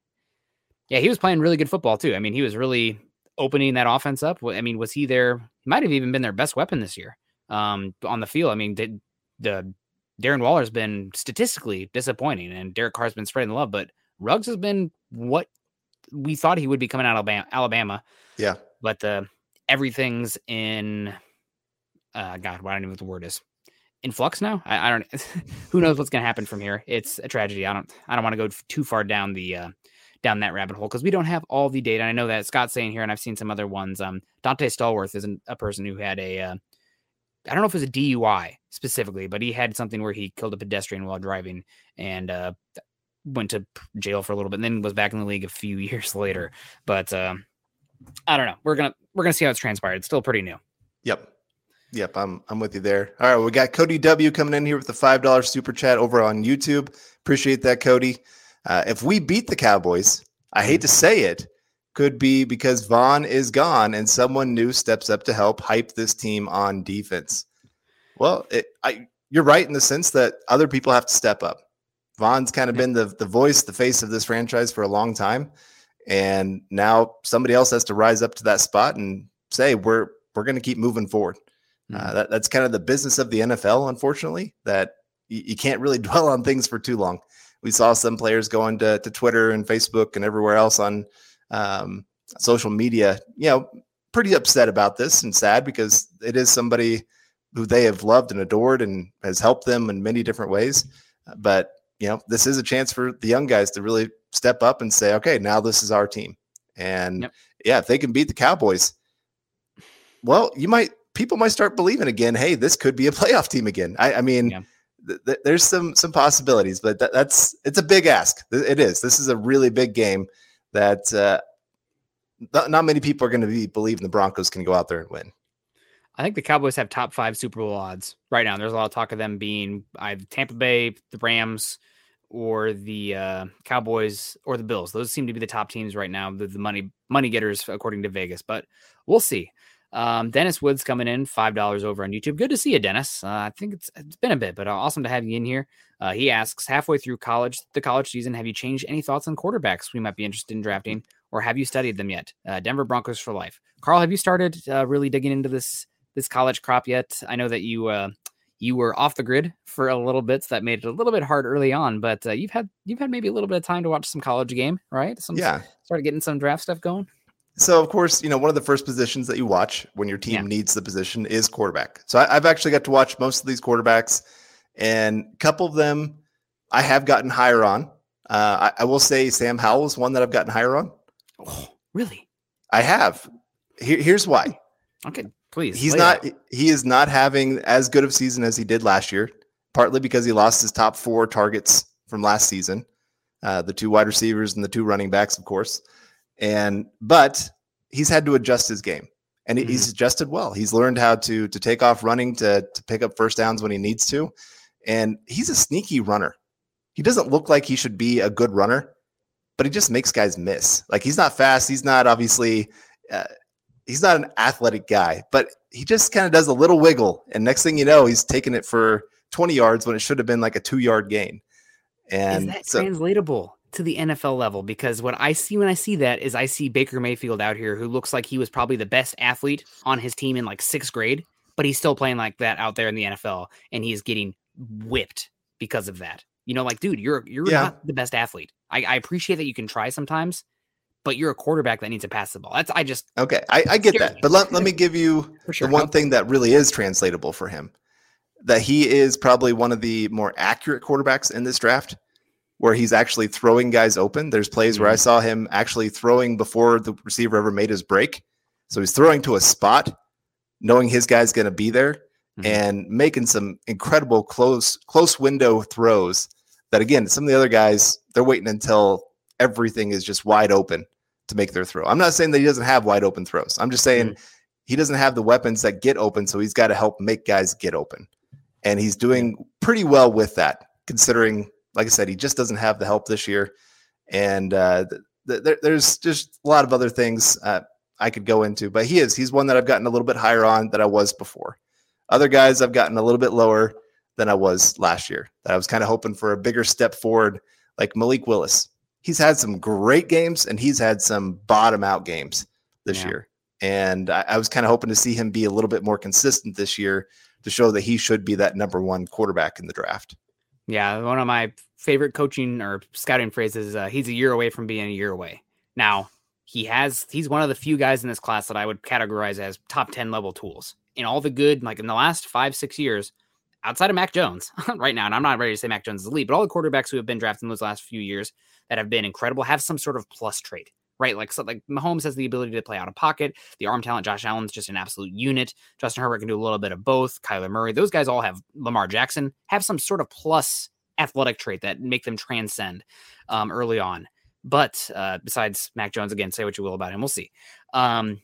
Yeah, he was playing really good football too. I mean, he was really opening that offense up. I mean, was he there? He might have even been their best weapon this year um, on the field. I mean, did the Darren Waller's been statistically disappointing, and Derek Carr's been spreading the love, but Ruggs has been what we thought he would be coming out of Alabama. Yeah, but the everything's in. Uh, God, I don't even know what the word is. In flux now. I, I don't. who knows what's going to happen from here? It's a tragedy. I don't. I don't want to go too far down the uh, down that rabbit hole because we don't have all the data. I know that Scott's saying here, and I've seen some other ones. Um, Donté Stallworth is a person who had a uh, I don't know if it was a DUI specifically, but he had something where he killed a pedestrian while driving and uh, went to jail for a little bit, and then was back in the league a few years later. But uh, I don't know. We're gonna we're gonna see how it's transpired. It's still pretty new. Yep. Yep, I'm I'm with you there. All right, we got Cody W coming in here with the five dollar super chat over on YouTube. Appreciate that, Cody. Uh, if we beat the Cowboys, I hate to say it, could be because Von is gone and someone new steps up to help hype this team on defense. Well, it, I, you're right in the sense that other people have to step up. Von's kind of been the, the voice, the face of this franchise for a long time. And now somebody else has to rise up to that spot and say, we're, we're going to keep moving forward. Uh, mm-hmm. That, that's kind of the business of the NFL, unfortunately, that you, you can't really dwell on things for too long. We saw some players going to, to Twitter and Facebook and everywhere else on um, social media, you know, pretty upset about this and sad because it is somebody who they have loved and adored and has helped them in many different ways. But, you know, this is a chance for the young guys to really step up and say, okay, now this is our team. And yep. yeah, if they can beat the Cowboys, well, you might, people might start believing again, hey, this could be a playoff team again. I, I mean, yeah. th- th- there's some some possibilities, but th- that's it's a big ask. It is. This is a really big game that uh, not, not many people are going to be believing the Broncos can go out there and win. I think the Cowboys have top five Super Bowl odds right now. There's a lot of talk of them being either Tampa Bay, the Rams, or the uh, Cowboys or the Bills. Those seem to be the top teams right now, the, the money money getters according to Vegas. But we'll see. Um, Dennis Woods coming in five dollars over on YouTube. Good to see you, Dennis. Uh, I think it's it's been a bit, but awesome to have you in here. Uh, he asks, halfway through college, the college season, have you changed any thoughts on quarterbacks we might be interested in drafting, or have you studied them yet? Uh, Denver Broncos for life. Carl, have you started uh, really digging into this this college crop yet? I know that you uh, you were off the grid for a little bit, so that made it a little bit hard early on. But uh, you've had you've had maybe a little bit of time to watch some college game, right? Some, yeah, started getting some draft stuff going. So, of course, you know, one of the first positions that you watch when your team yeah. needs the position is quarterback. So, I, have actually got to watch most of these quarterbacks, and a couple of them I have gotten higher on. Uh, I, I, will say Sam Howell is one that I've gotten higher on. Oh, really? I have. Here, here's why. okay. Please. He's not. out. He is not having as good of season as he did last year. Partly because he lost his top four targets from last season, uh, the two wide receivers and the two running backs, of course. And but he's had to adjust his game, and he- he's adjusted well. He's learned how to to take off running to to pick up first downs when he needs to, and he's a sneaky runner. He doesn't look like he should be a good runner, but he just makes guys miss. Like he's not fast. He's not obviously. Uh, he's not an athletic guy, but he just kind of does a little wiggle, and next thing you know, he's taking it for 20 yards when it should have been like a two yard gain. And is that so, translatable to the NFL level? Because what I see when I see that is I see Baker Mayfield out here who looks like he was probably the best athlete on his team in like sixth grade, but he's still playing like that out there in the NFL and he's getting whipped because of that. You know, like, dude, you're you're Yeah. not the best athlete. I, I appreciate that you can try sometimes, but you're a quarterback that needs to pass the ball. That's I just okay, I, I get that, me. but let, let me give you sure the one thing that really is translatable for him that he is probably one of the more accurate quarterbacks in this draft where he's actually throwing guys open. There's plays where I mm-hmm. saw him actually throwing before the receiver ever made his break. So he's throwing to a spot, knowing his guy's going to be there Mhm. and making some incredible close close window throws that again, some of the other guys, they're waiting until everything is just wide open to make their throw. I'm not saying that he doesn't have wide open throws. I'm just saying he doesn't have the weapons that get open, so he's got to help make guys get open. And he's doing pretty well with that, considering, like I said, he just doesn't have the help this year. And uh, th- th- there's just a lot of other things uh, I could go into, but he is. He's one that I've gotten a little bit higher on than I was before. Other guys I've gotten a little bit lower than I was last year. That I was kind of hoping for a bigger step forward, like Malik Willis. He's had some great games and he's had some bottom out games this Yeah. year. And I, I was kind of hoping to see him be a little bit more consistent this year to show that he should be that number one quarterback in the draft. Yeah, one of my favorite coaching or scouting phrases is uh, he's a year away from being a year away. Now, he has he's one of the few guys in this class that I would categorize as top 10 level tools. In all the good, like in the last five, six years, outside of Mac Jones right now, and I'm not ready to say Mac Jones is elite, but all the quarterbacks who have been drafted in those last few years that have been incredible have some sort of plus trait. Right, like so, like Mahomes has the ability to play out of pocket. The arm talent, Josh Allen's just an absolute unit. Justin Herbert can do a little bit of both. Kyler Murray, those guys all have Lamar Jackson have some sort of plus athletic trait that make them transcend um, early on. But uh, besides Mac Jones, again, say what you will about him, we'll see. Um,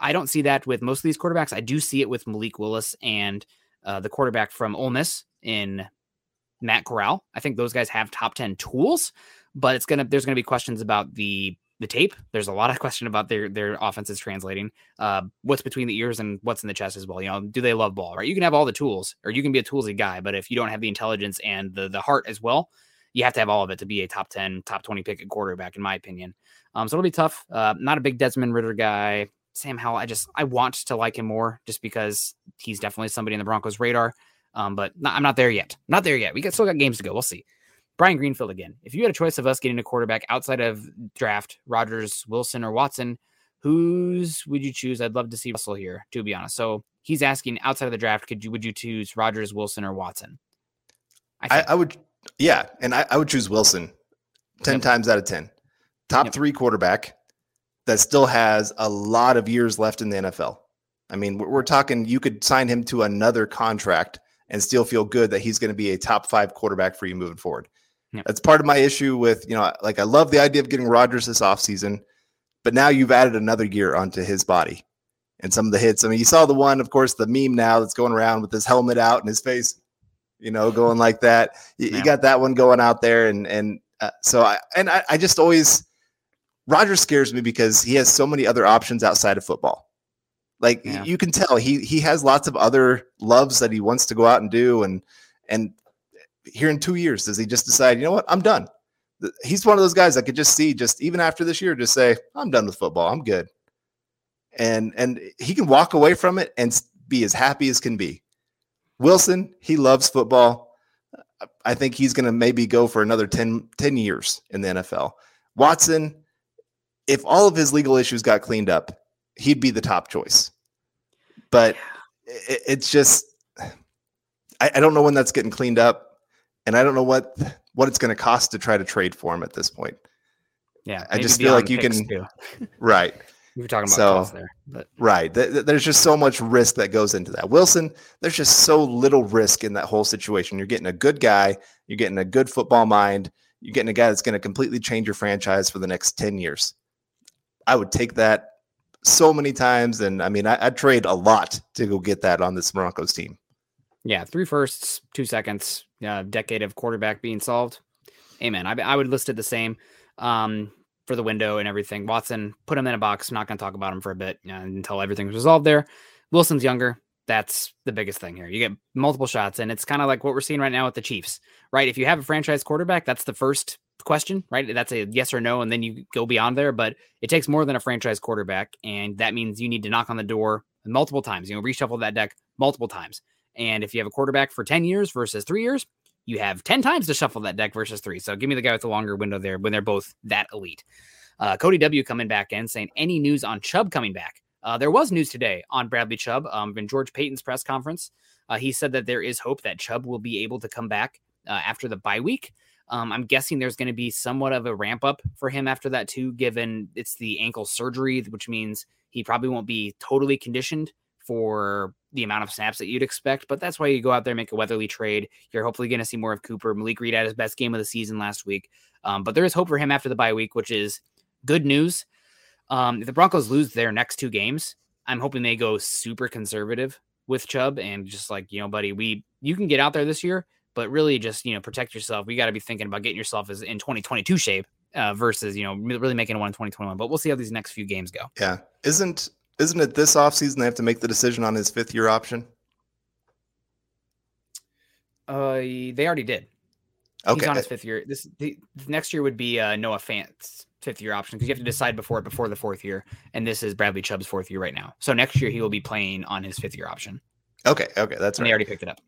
I don't see that with most of these quarterbacks. I do see it with Malik Willis and uh, the quarterback from Ole Miss in Matt Corral. I think those guys have top ten tools, but it's gonna there's gonna be questions about the the tape. There's a lot of question about their their offenses translating. Uh, what's between the ears and what's in the chest as well. You know, do they love ball? Right? You can have all the tools, or you can be a toolsy guy, but if you don't have the intelligence and the the heart as well, you have to have all of it to be a top 10, top 20 pick at quarterback, in my opinion. Um, so it'll be tough. Uh, not a big Desmond Ridder guy. Sam Howell, I just I want to like him more just because he's definitely somebody in the Broncos radar. Um, but not, I'm not there yet. Not there yet. We got still got games to go. We'll see. Brian Greenfield again. If you had a choice of us getting a quarterback outside of draft, Rodgers, Wilson, or Watson, whose would you choose? I'd love to see Russell here, to be honest. So he's asking outside of the draft, could you would you choose Rodgers, Wilson, or Watson? I, think- I would, yeah, and I, I would choose Wilson 10 Yep. times out of 10. Top Yep. three quarterback that still has a lot of years left in the NFL. I mean, we're, we're talking you could sign him to another contract and still feel good that he's going to be a top five quarterback for you moving forward. Yep. That's part of my issue with, you know, like I love the idea of getting Rodgers this offseason, but now you've added another year onto his body and some of the hits. I mean, you saw the one, of course, the meme now that's going around with his helmet out and his face, you know, going like that. You, you got that one going out there, and and uh, so I and I, I just always Roger scares me because he has so many other options outside of football. Like Yeah. you can tell he he has lots of other loves that he wants to go out and do, and and here in two years does he just decide, you know what, I'm done. He's one of those guys I could just see, just even after this year, just say, I'm done with football. I'm good and and he can walk away from it and be as happy as can be. Wilson, he loves football. I- I think he's going to maybe go for another 10, 10 years in the NFL. Watson, if all of his legal issues got cleaned up, he'd be the top choice. But i it's just, I, I don't know when that's getting cleaned up, and I don't know what what it's going to cost to try to trade for him at this point. yeah, I just feel like you can- too. Right. We were talking about So- there, but Right. Th- th- There's just so much risk that goes into that. Wilson, there's just so little risk in that whole situation. You're getting a good guy, you're getting a good football mind, you're getting a guy that's going to completely change your franchise for the next 10 years. I would take that so many times. And I mean, I, I'd trade a lot to go get that on this Broncos team. yeah, three firsts, two seconds, uh, decade of quarterback being solved. Amen. I, I would list it the same um, for the window and everything. Watson, put him in a box. Not going to talk about him for a bit uh, until everything's resolved there. Wilson's younger. That's the biggest thing here. You get multiple shots, and it's kind of like what we're seeing right now with the Chiefs, right? If you have a franchise quarterback, that's the first question, right? That's a yes or no, and then you go beyond there. But it takes more than a franchise quarterback, and that means you need to knock on the door multiple times. You know, reshuffle that deck multiple times. And if you have a quarterback for 10 years versus three years, you have 10 times to shuffle that deck versus three. So give me the guy with the longer window there when they're both that elite. Uh, Cody W coming back in saying, any news on Chubb coming back? Uh, there was news today on Bradley Chubb um, in George Paton's press conference. Uh, he said that there is hope that Chubb will be able to come back uh, after the bye week. Um, I'm guessing there's going to be somewhat of a ramp up for him after that, too, given it's the ankle surgery, which means he probably won't be totally conditioned for the amount of snaps that you'd expect. But that's why you go out there, make a Weatherly trade. You're hopefully going to see more of Cooper. Malik Reed had his best game of the season last week. Um, but there is hope for him after the bye week, which is good news. Um, if the Broncos lose their next two games, I'm hoping they go super conservative with Chubb and just like, you know, buddy, we you can get out there this year, but really just, you know, protect yourself. We got to be thinking about getting yourself as in 2022 shape uh, versus, you know, really making one in 2021. But we'll see how these next few games go. Yeah. Isn't isn't it this offseason they have to make the decision on his fifth year option? Uh, they already did. Okay. He's on his fifth year. This the, the next year would be uh, Noah Fant's fifth year option because you have to decide before it before the fourth year, and this is Bradley Chubb's fourth year right now. So next year he will be playing on his fifth year option, Okay. Okay. That's and right. they already picked it up.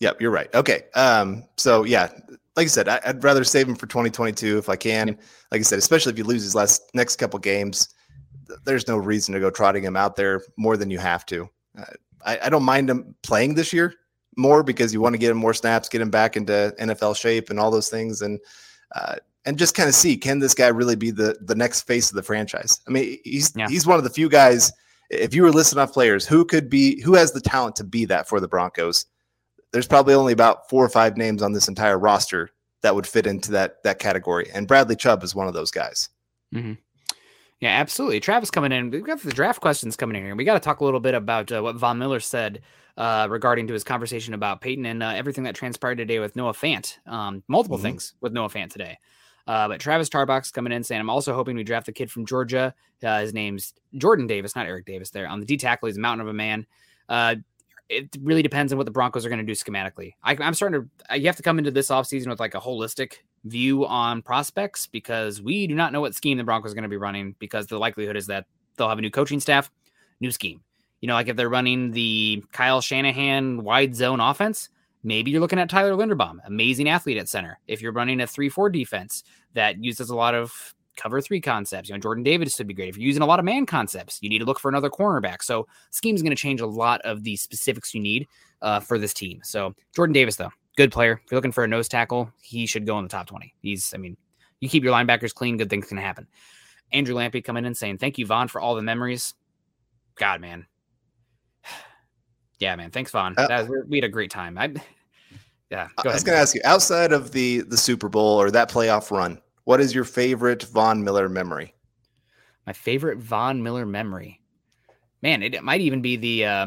Yep, you're right. Okay. Um, so yeah, like I said, I, I'd rather save him for 2022 if I can. Like I said, especially if you lose his last next couple games, th- there's no reason to go trotting him out there more than you have to. Uh, I, I don't mind him playing this year more because you want to get him more snaps, get him back into NFL shape and all those things, and uh, and just kind of see can this guy really be the the next face of the franchise? I mean, he's Yeah. he's one of the few guys. If you were listing off players, who could be who has the talent to be that for the Broncos? There's probably only about four or five names on this entire roster that would fit into that that category, and Bradley Chubb is one of those guys. Yeah, absolutely. Travis coming in. We've got the draft questions coming in here. We got to talk a little bit about uh, what Von Miller said uh, regarding to his conversation about Paton and uh, everything that transpired today with Noah Fant. Um, multiple Mhm. things with Noah Fant today. Uh, but Travis Tarbox coming in saying, I'm also hoping we draft the kid from Georgia. Uh, his name's Jordan Davis, not Eric Davis there. On the D tackle, he's a mountain of a man. Uh, it really depends on what the Broncos are going to do schematically. I, I'm starting to, you have to come into this offseason with like a holistic view on prospects because we do not know what scheme the Broncos are going to be running because the likelihood is that they'll have a new coaching staff, new scheme. You know, like if they're running the Kyle Shanahan wide zone offense, maybe you're looking at Tyler Linderbaum, amazing athlete at center. If you're running a 3 4 defense that uses a lot of cover three concepts, you know, Jordan Davis would be great. If you're using a lot of man concepts, you need to look for another cornerback. So, scheme is going to change a lot of the specifics you need uh, for this team. So, Jordan Davis, though, good player. If you're looking for a nose tackle, he should go in the top 20. He's, I mean, you keep your linebackers clean, good things can happen. Andrew Lampy coming in saying, Thank you, Von, for all the memories. God, man. Yeah, man. Thanks, Von. Uh, That was, we had a great time. I, yeah, I was going to ask you, outside of the the Super Bowl or that playoff run, what is your favorite Von Miller memory? My favorite Von Miller memory. Man, it, it might even be the uh,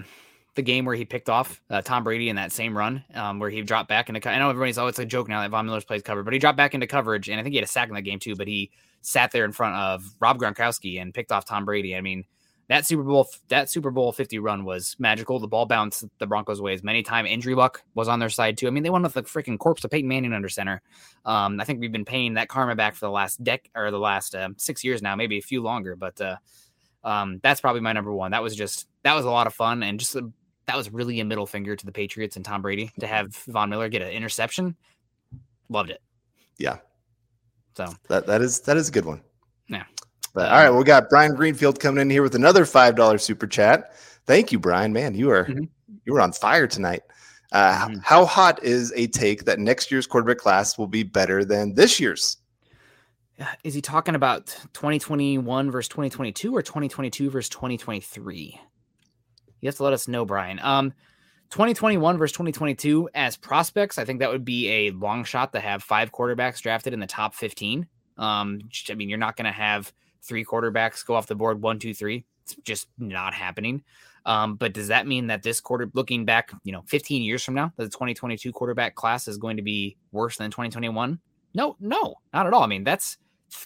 the game where he picked off uh, Tom Brady in that same run, um, where he dropped back into. co- I know everybody's oh, it's a joke now that Von Miller's plays cover, but he dropped back into coverage, and I think he had a sack in that game too. But he sat there in front of Rob Gronkowski and picked off Tom Brady. I mean, that Super Bowl that Super Bowl fifty run was magical. The ball bounced the Broncos' ways many times. Injury luck was on their side too. I mean, they won with the freaking corpse of Peyton Manning under center. Um, I think we've been paying that karma back for the last deck or the last uh, six years now, maybe a few longer. But uh, um, that's probably my number one. That was just that was a lot of fun and just a, that was really a middle finger to the Patriots and Tom Brady to have Von Miller get an interception. Loved it. Yeah. So That that is that is a good one. But all right, we got Brian Greenfield coming in here with another five dollar super chat. Thank you, Brian. Man, you are Mhm. you were on fire tonight. Uh, Mhm. How hot is a take that next year's quarterback class will be better than this year's? is he talking about 2021 versus 2022 or 2022 versus 2023? You have to let us know, Brian. Um, 2021 versus 2022 as prospects, I think that would be a long shot to have five quarterbacks drafted in the top 15. Um, I mean, you're not going to have three quarterbacks go off the board one, two, three. It's just not happening. Um, but does that mean that this quarter, looking back, you know, 15 years from now, the 2022 quarterback class is going to be worse than 2021? No, no, not at all. I mean, that's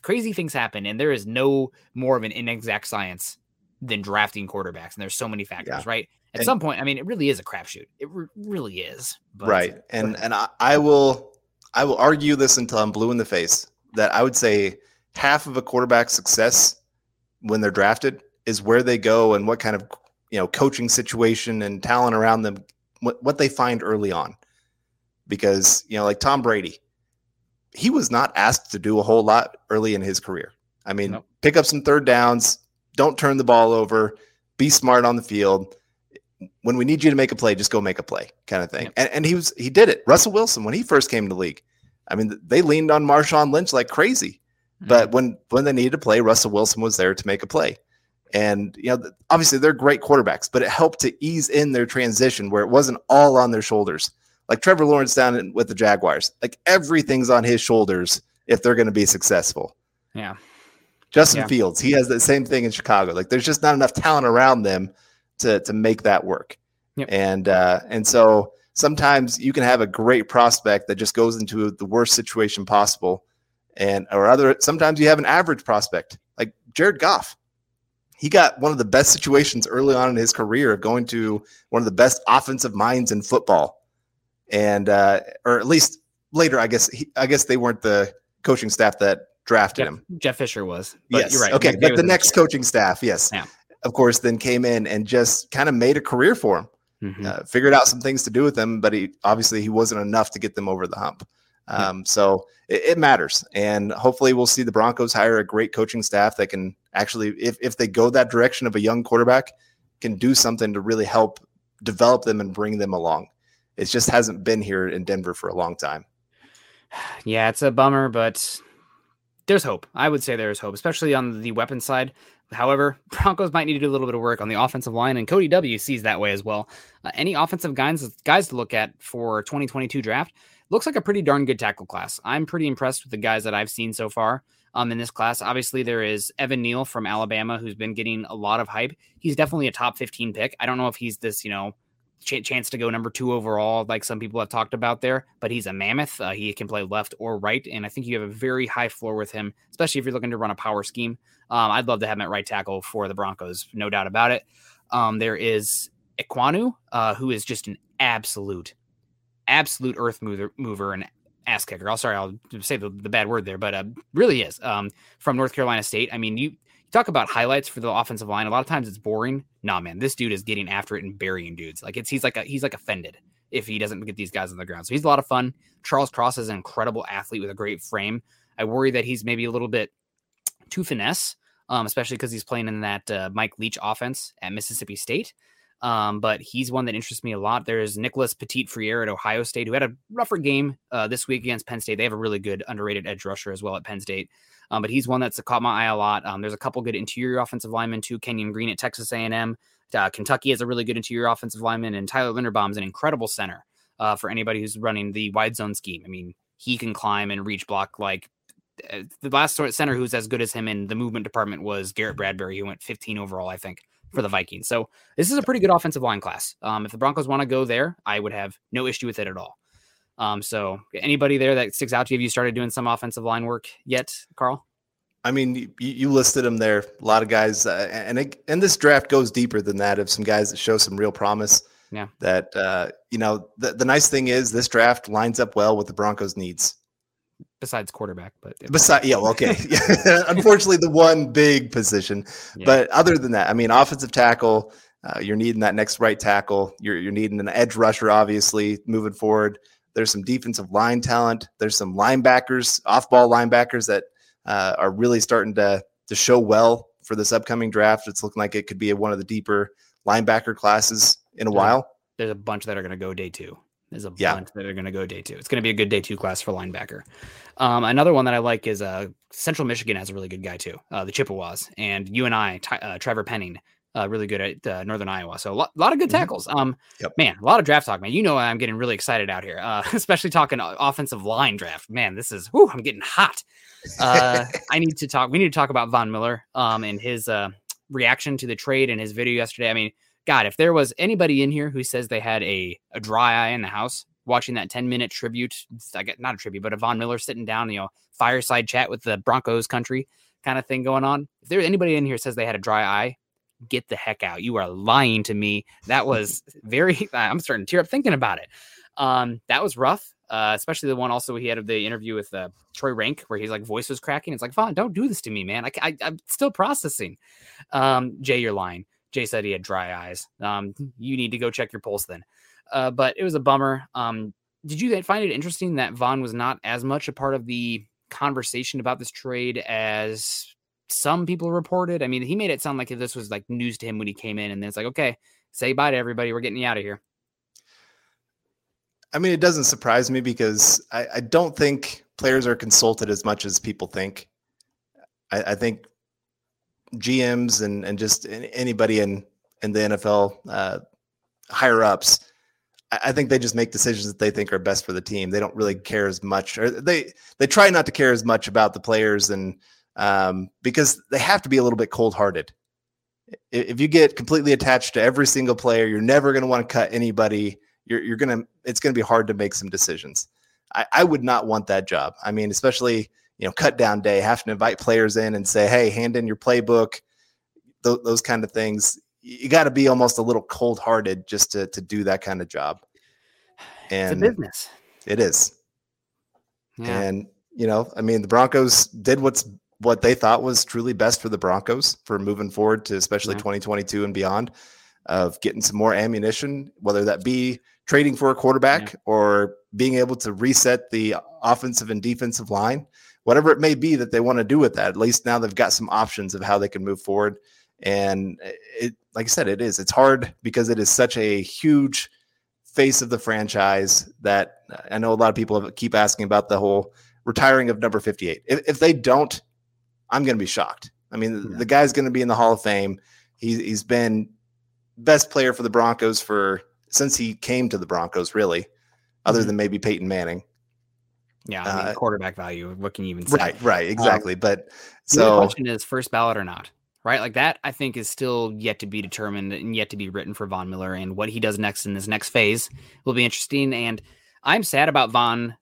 crazy things happen, and there is no more of an inexact science than drafting quarterbacks. And there's so many factors, yeah. right? At and, some point, I mean, it really is a crapshoot. It re- really is. But, right. And and I, I will I will argue this until I'm blue in the face that I would say half of a quarterback's success when they're drafted is where they go and what kind of you know coaching situation and talent around them what, what they find early on. Because you know like tom brady he was not asked to do a whole lot early in his career. I mean nope. pick up some third downs don't turn the ball over be smart on the field. When we need you to make a play just go make a play kind of thing. Yep. and, and he was he did it. Russell wilson when he first came to the league i mean they leaned on marshawn lynch like crazy mm-hmm. but when when they needed to play russell wilson was there to make a play and you know, obviously they're great quarterbacks, but it helped to ease in their transition where it wasn't all on their shoulders. Like Trevor Lawrence down in, with the Jaguars, like everything's on his shoulders if they're going to be successful. Yeah. Justin yeah. Fields, he has the same thing in Chicago. Like there's just not enough talent around them to to make that work. Yep. And uh, and so sometimes you can have a great prospect that just goes into the worst situation possible, and or other sometimes you have an average prospect like Jared Goff he got one of the best situations early on in his career of going to one of the best offensive minds in football, and uh, or at least later, I guess. He, I guess they weren't the coaching staff that drafted Jeff, him. Jeff Fisher was. yes. You're right. Okay, but the next coaching staff, yes, yeah. of course, then came in and just kind of made a career for him. Mm-hmm. Uh, figured out some things to do with them, but he obviously he wasn't enough to get them over the hump. Um, yeah. So it, it, matters, and hopefully we'll see the Broncos hire a great coaching staff that can actually, if if they go that direction of a young quarterback, can do something to really help develop them and bring them along. It just hasn't been here in Denver for a long time. Yeah, it's a bummer, but there's hope. I would say there's hope, especially on the weapon side. However, Broncos might need to do a little bit of work on the offensive line, and Cody W sees that way as well. Uh, any offensive guys guys to look at for 2022 draft looks like a pretty darn good tackle class. I'm pretty impressed with the guys that I've seen so far um, in this class. Obviously, there is Evan Neal from Alabama who's been getting a lot of hype. He's definitely a top 15 pick. I don't know if he's this, you know, ch- chance to go number two overall, like some people have talked about there, but he's a mammoth. Uh, he can play left or right. And I think you have a very high floor with him, especially if you're looking to run a power scheme. Um, I'd love to have him at right tackle for the Broncos, no doubt about it. Um, there is Ekwonu, uh, who is just an absolute absolute earth mover, mover and ass kicker. I'll sorry, I'll say the, the bad word there, but uh, really is um, from North Carolina State. I mean, you, you talk about highlights for the offensive line. A lot of times it's boring. Nah, man, this dude is getting after it and burying dudes. Like it's he's like a, he's like offended if he doesn't get these guys on the ground. So he's a lot of fun. Charles Cross is an incredible athlete with a great frame. I worry that he's maybe a little bit too finesse, um, especially because he's playing in that uh, Mike Leach offense at Mississippi State. Um, but he's one that interests me a lot. There's Nicholas Petit Frere at Ohio State, who had a rougher game uh, this week against Penn State. They have a really good underrated edge rusher as well at Penn State. Um, but he's one that's caught my eye a lot. Um, there's a couple good interior offensive linemen too. Kenyon Green at Texas A&M. Uh, Kentucky has a really good interior offensive lineman, and Tyler Linderbaum's an incredible center uh, for anybody who's running the wide zone scheme. I mean, he can climb and reach block like the last center who's as good as him in the movement department was Garrett Bradbury, who went 15 overall, I think for the Vikings. So this is a pretty good offensive line class. Um, if the Broncos want to go there, I would have no issue with it at all. Um, so anybody there that sticks out to you? Have you started doing some offensive line work yet, Carl? I mean, you, you listed them there. A lot of guys, uh, and it, and this draft goes deeper than that. Of some guys that show some real promise. Yeah. That uh, you know, the, the nice thing is this draft lines up well with the Broncos' needs besides quarterback, but besides, yeah, well, okay. Unfortunately, the one big position, yeah. but other than that, I mean, offensive tackle, uh, you're needing that next right tackle. You're you're needing an edge rusher, obviously, moving forward. There's some defensive line talent. There's some linebackers, off-ball linebackers that uh, are really starting to to show well for this upcoming draft. It's looking like it could be one of the deeper linebacker classes in a there's while. there's a bunch that are going to go day two. There's a Yeah. bunch that are going to go day two. It's going to be a good day two class for linebacker. Um, another one that I like is uh, Central Michigan has a really good guy too, uh, the Chippewas, and you and I, Ty- uh, Trevor Penning, uh, really good at uh, Northern Iowa. So a lot, lot of good Mhm. tackles. Um, Yep. man, a lot of draft talk, man. You know I'm getting really excited out here, uh, especially talking offensive line draft. Man, this is whoo, I'm getting hot. Uh, I need to talk. We need to talk about Von Miller um, and his uh, reaction to the trade and his video yesterday. I mean, God, if there was anybody in here who says they had a, a dry eye in the house watching that 10 minute tribute, I get not a tribute, but a Von Miller sitting down, you know, fireside chat with the Broncos country kind of thing going on. If there's anybody in here says they had a dry eye, get the heck out. You are lying to me. That was very, I'm starting to tear up thinking about it. Um, that was rough. Uh, especially the one also he had of the interview with uh, Troy Renck, where he's like voice was cracking. It's like, Von, don't do this to me, man. I, I, I'm still processing. Um, Jay, you're lying. Jay said he had dry eyes. Um, you need to go check your pulse then. Uh, but it was a bummer. Um, did you find it interesting that Von was not as much a part of the conversation about this trade as some people reported? I mean, he made it sound like this was like news to him when he came in, and then it's like, okay, say bye to everybody. We're getting you out of here. I mean, it doesn't surprise me because I, I don't think players are consulted as much as people think. I, I think GMs and and just anybody in in the NFL uh, higher ups, I, think they just make decisions that they think are best for the team. They don't really care as much, or they they try not to care as much about the players and um, because they have to be a little bit cold hearted. If you get completely attached to every single player, you're never going to want to cut anybody you're you're gonna it's gonna be hard to make some decisions. I, I would not want that job. I mean, especially you know, cut down day, having to invite players in and say, hey, hand in your playbook, th- those kind of things. You got to be almost a little cold hearted just to to do that kind of job. It's a And business. it is. Yeah. And you know, I mean, the Broncos did what's what they thought was truly best for the Broncos for moving forward to especially Yeah. 2022 and beyond of getting some more ammunition, whether that be trading for a quarterback or being able to reset the offensive and defensive line, whatever it may be that they want to do with that. At least now they've got some options of how they can move forward. And it, like I said, it is. It's hard because it is such a huge face of the franchise that I know a lot of people have- keep asking about the whole retiring of number 58. If, if they don't, I'm going to be shocked. I mean, the- Yeah. the guy's going to be in the Hall of Fame. He, he's been best player for the Broncos for since he came to the Broncos, really, other Mhm. than maybe Peyton Manning. Yeah. I mean, uh, quarterback value. What can you even say? Right, right, exactly. but so The question is first ballot or not, right? Like that, I think is still yet to be determined and yet to be written for Von Miller. And what he does next in this next phase will be interesting. And I'm sad about Von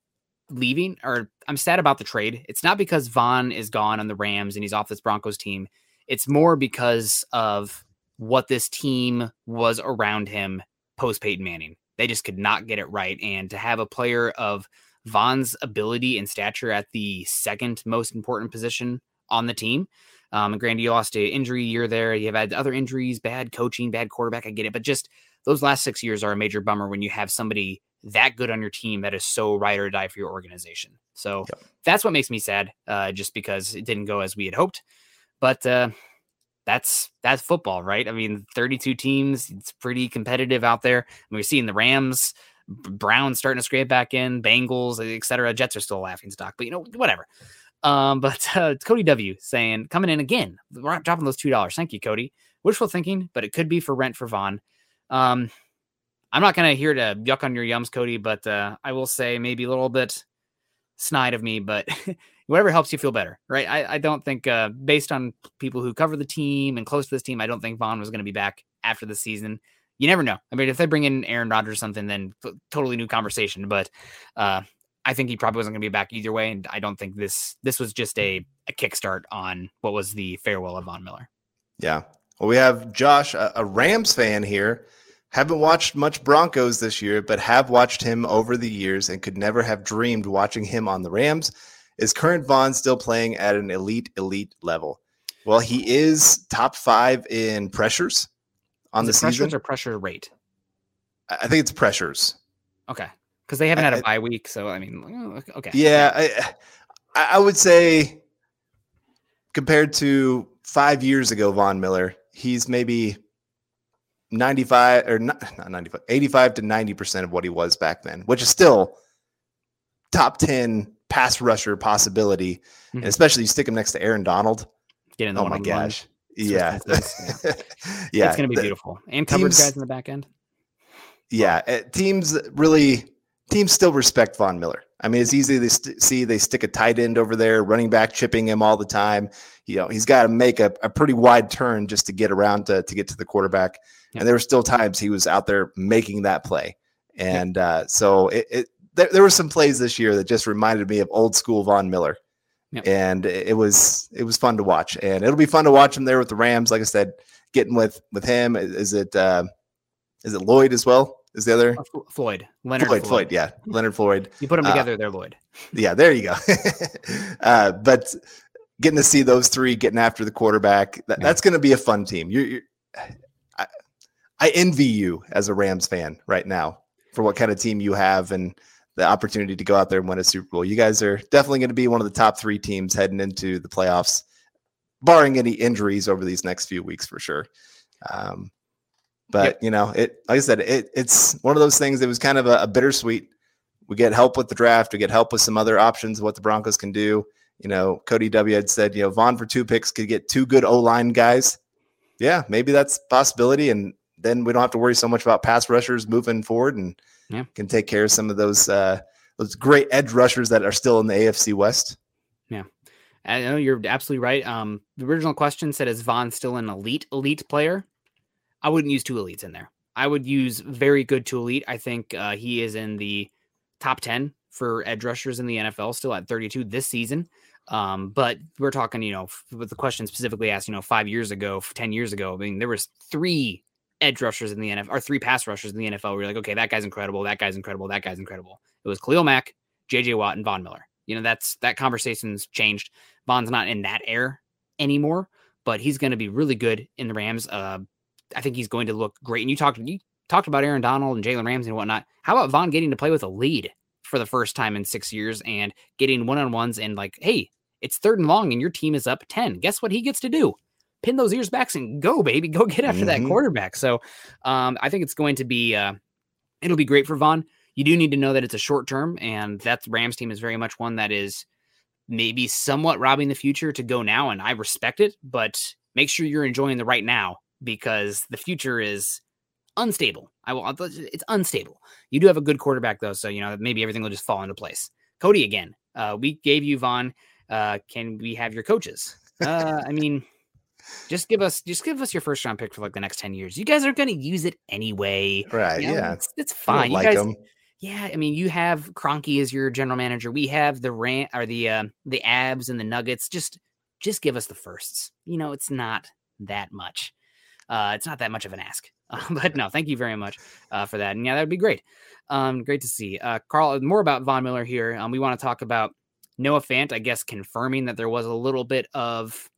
leaving, or I'm sad about the trade. It's not because Von is gone on the Rams and he's off this Broncos team. It's more because of what this team was around him post Peyton Manning. They just could not get it right. And to have a player of Von's ability and stature at the second most important position on the team. Um, and granted, you lost a injury year there. You've had other injuries, bad coaching, bad quarterback. I get it, but just those last six years are a major bummer when you have somebody that good on your team that is so ride or die for your organization. So Yep. that's what makes me sad, uh, just because it didn't go as we had hoped. But uh, that's that's football, right? I mean, 32 teams, it's pretty competitive out there. I mean, we're seeing the Rams, B- Browns starting to scrape back in, Bengals, et cetera. Jets are still laughing stock, but you know, whatever. Um, but uh, Cody W saying coming in again, dropping those two dollars. Thank you, Cody. Wishful thinking, but it could be for rent for Von. Um, I'm not gonna here to yuck on your yums, Cody, but uh, I will say maybe a little bit snide of me, but whatever helps you feel better, right? I, I don't think, uh, based on people who cover the team and close to this team, I don't think Von was going to be back after the season. You never know. I mean, if they bring in Aaron Rodgers or something, then totally new conversation. But uh, I think he probably wasn't going to be back either way, and I don't think this this was just a a kickstart on what was the farewell of Von Miller. Yeah. Well, we have Josh, a, a Rams fan here. Haven't watched much Broncos this year, but have watched him over the years and could never have dreamed watching him on the Rams. Is current Von still playing at an elite, elite level? Well, he is top five in pressures on Is the it season. pressures or pressure rate? I think it's pressures. Okay, because they haven't had a bye week, so I mean, uh, okay, Yeah, I, I would say compared to five years ago, Von Miller, he's maybe 95 or not, not 95, 85 to 90% of what he was back then, which is still top 10 pass rusher possibility. And Mhm. especially you stick him next to Aaron Donald. Get in the Oh my gosh. Yeah. Yeah. it's gonna be the- beautiful. And teams- guys in the back end. Yeah, uh, teams really teams still respect Von Miller. I mean, it's easy to st- see they stick a tight end over there, running back chipping him all the time. You know, he's got to make a, a pretty wide turn just to get around to, to get to the quarterback. Yeah. And there were still times he was out there making that play. And uh, so it, it there, there were some plays this year that just reminded me of old school Von Miller. Yep. And it was it was fun to watch, and it'll be fun to watch him there with the Rams. Like I said, getting with with him. Is, it uh, is it Lloyd as well? Is the other Uh, Floyd, Leonard Floyd, Floyd. Floyd, yeah, Leonard Floyd. You put them Uh, together, they're Lloyd. Yeah, there you go. uh, but getting to see those three getting after the quarterback, that, Yeah. that's going to be a fun team. You're, you're I, I envy you as a Rams fan right now for what kind of team you have and the opportunity to go out there and win a Super Bowl. You guys are definitely going to be one of the top three teams heading into the playoffs, barring any injuries over these next few weeks for sure. Um, but you know, it like I said, it it's one of those things that was kind of a, a bittersweet. We get help with the draft, we get help with some other options of what the Broncos can do. You know, Cody W had said, you know, Von for two picks could get two good O line guys. Yeah, maybe that's a possibility. And then we don't have to worry so much about pass rushers moving forward and Yeah. can take care of some of those uh those great edge rushers that are still in the AFC West. Yeah, I know you're absolutely right. Um, the original question said, "Is Von still an elite elite player?" I wouldn't use two elites in there. I would use very good to elite. I think uh, he is in the top ten for edge rushers in the NFL, still at 32 this season. Um, but we're talking, you know, with the question specifically asked, you know, five years ago, f- ten years ago. I mean, there was three edge rushers in the NFL, or three pass rushers in the NFL. You're like, okay, that guy's incredible, that guy's incredible, that guy's incredible. It was Khalil Mack, J.J. Watt, and Von Miller. You know, that's that conversation's changed. Von's not in that air anymore, but he's going to be really good in the Rams. Uh, I think he's going to look great. And you talked you talked about Aaron Donald and Jalen Ramsey and whatnot. How about Von getting to play with a lead for the first time in six years and getting one on ones and like, hey, it's third and long and your team is up ten. Guess what he gets to do? Pin those ears back and go, baby, go get after that Mhm. quarterback. So, um, I think it's going to be uh, it'll be great for Von. You do need to know that it's a short term, and that Rams team is very much one that is maybe somewhat robbing the future to go now, and I respect it, but make sure you're enjoying the right now because the future is unstable. I will it's unstable. You do have a good quarterback though, so you know maybe everything will just fall into place. Cody again. Uh, we gave you Von. Uh, can we have your coaches? Uh, I mean, just give us just give us your first round pick for like the next 10 years. You guys are gonna use it anyway. Right. You know, yeah. it's, it's fine. You like guys, them. yeah, I mean, you have Kroenke as your general manager. We have the rant or the uh, the abs and the nuggets. Just just give us the firsts. You know, it's not that much. Uh, it's not that much of an ask. Uh, but no, thank you very much uh, for that. And yeah, that would be great. Um, great to see. Uh, Carl, more about Von Miller here. Um, we want to talk about Noah Fant, I guess, confirming that there was a little bit of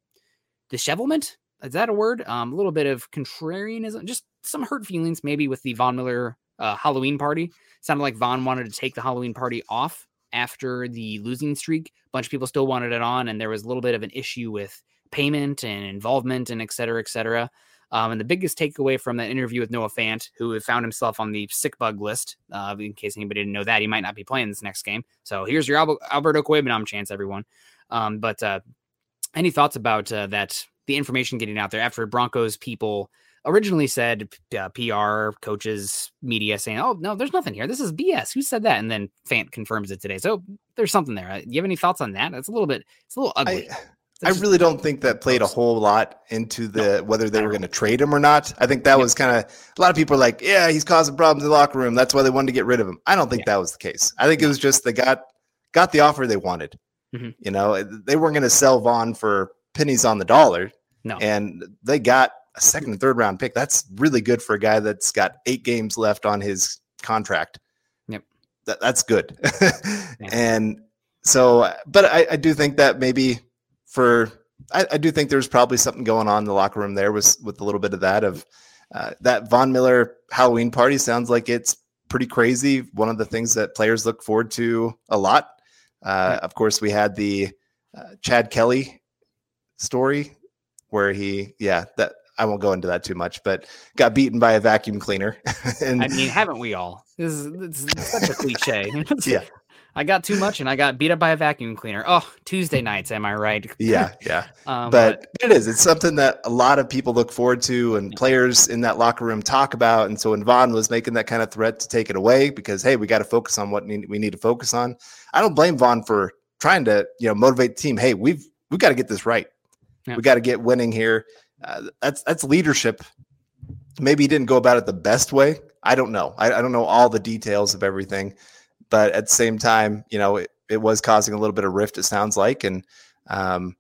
dishevelment. Is that a word? Um, a little bit of contrarianism, just some hurt feelings, maybe with the Von Miller uh, Halloween party. Sounded like Von wanted to take the Halloween party off after the losing streak. A bunch of people still wanted it on, and there was a little bit of an issue with payment and involvement and et cetera, et cetera. Um, and the biggest takeaway from that interview with Noah Fant, who found himself on the sick bug list, uh, in case anybody didn't know that, he might not be playing this next game. So here's your Albert, Alberto Cuebanam chance, everyone. Um, but uh, any thoughts about uh, that? The information getting out there after Broncos people originally said uh, PR coaches, media saying, "Oh no, there's nothing here. This is BS." Who said that? And then Fant confirms it today. So there's something there. Uh, Do you have any thoughts on that? It's a little bit. It's a little ugly. I, I really don't think that played a whole lot into the whether they were going to trade him or not. I think that was kind of a lot of people are like, yeah, he's causing problems in the locker room. That's why they wanted to get rid of him. I don't think that was the case. I think it was just they got got the offer they wanted. Mhm. You know, they weren't going to sell Von for pennies on the dollar, No. and they got a second and third round pick. That's really good for a guy that's got eight games left on his contract. Yep. That, that's good. And so, but I, I do think that maybe for I, I do think there's probably something going on in the locker room there with with a little bit of that of uh, that Von Miller Halloween party sounds like it's pretty crazy. One of the things that players look forward to a lot. Uh, Of course, we had the uh, Chad Kelly story where he, yeah, that I won't go into that too much, but got beaten by a vacuum cleaner. and I mean, haven't we all? This is, this is such a cliche. yeah. I got too much and I got beat up by a vacuum cleaner. Oh, Tuesday nights, am I right? yeah, yeah. Um, but, but, it is. It's something that a lot of people look forward to and players in that locker room talk about. And so when Von was making that kind of threat to take it away because hey, we got to focus on what we need to focus on. I don't blame Von for trying to you know motivate the team. Hey, we've we got to get this right. Yeah. We got to get winning here. Uh, that's that's leadership. Maybe he didn't go about it the best way. I don't know. I, I don't know all the details of everything but at the same time, you know, it, it was causing a little bit of rift. It sounds like, and um,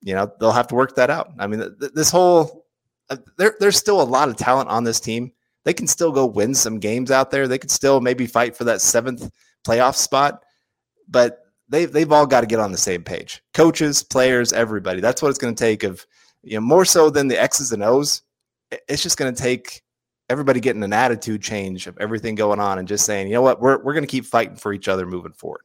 you know, they'll have to work that out. I mean, th- this whole uh, there, there's still a lot of talent on this team. They can still go win some games out there. They could still maybe fight for that seventh playoff spot, but they they've all got to get on the same page. Coaches, players, everybody. That's what it's going to take. Of you know, more so than the X's and O's. It's just going to take everybody getting an attitude change of everything going on and just saying, you know what, we're we're going to keep fighting for each other moving forward.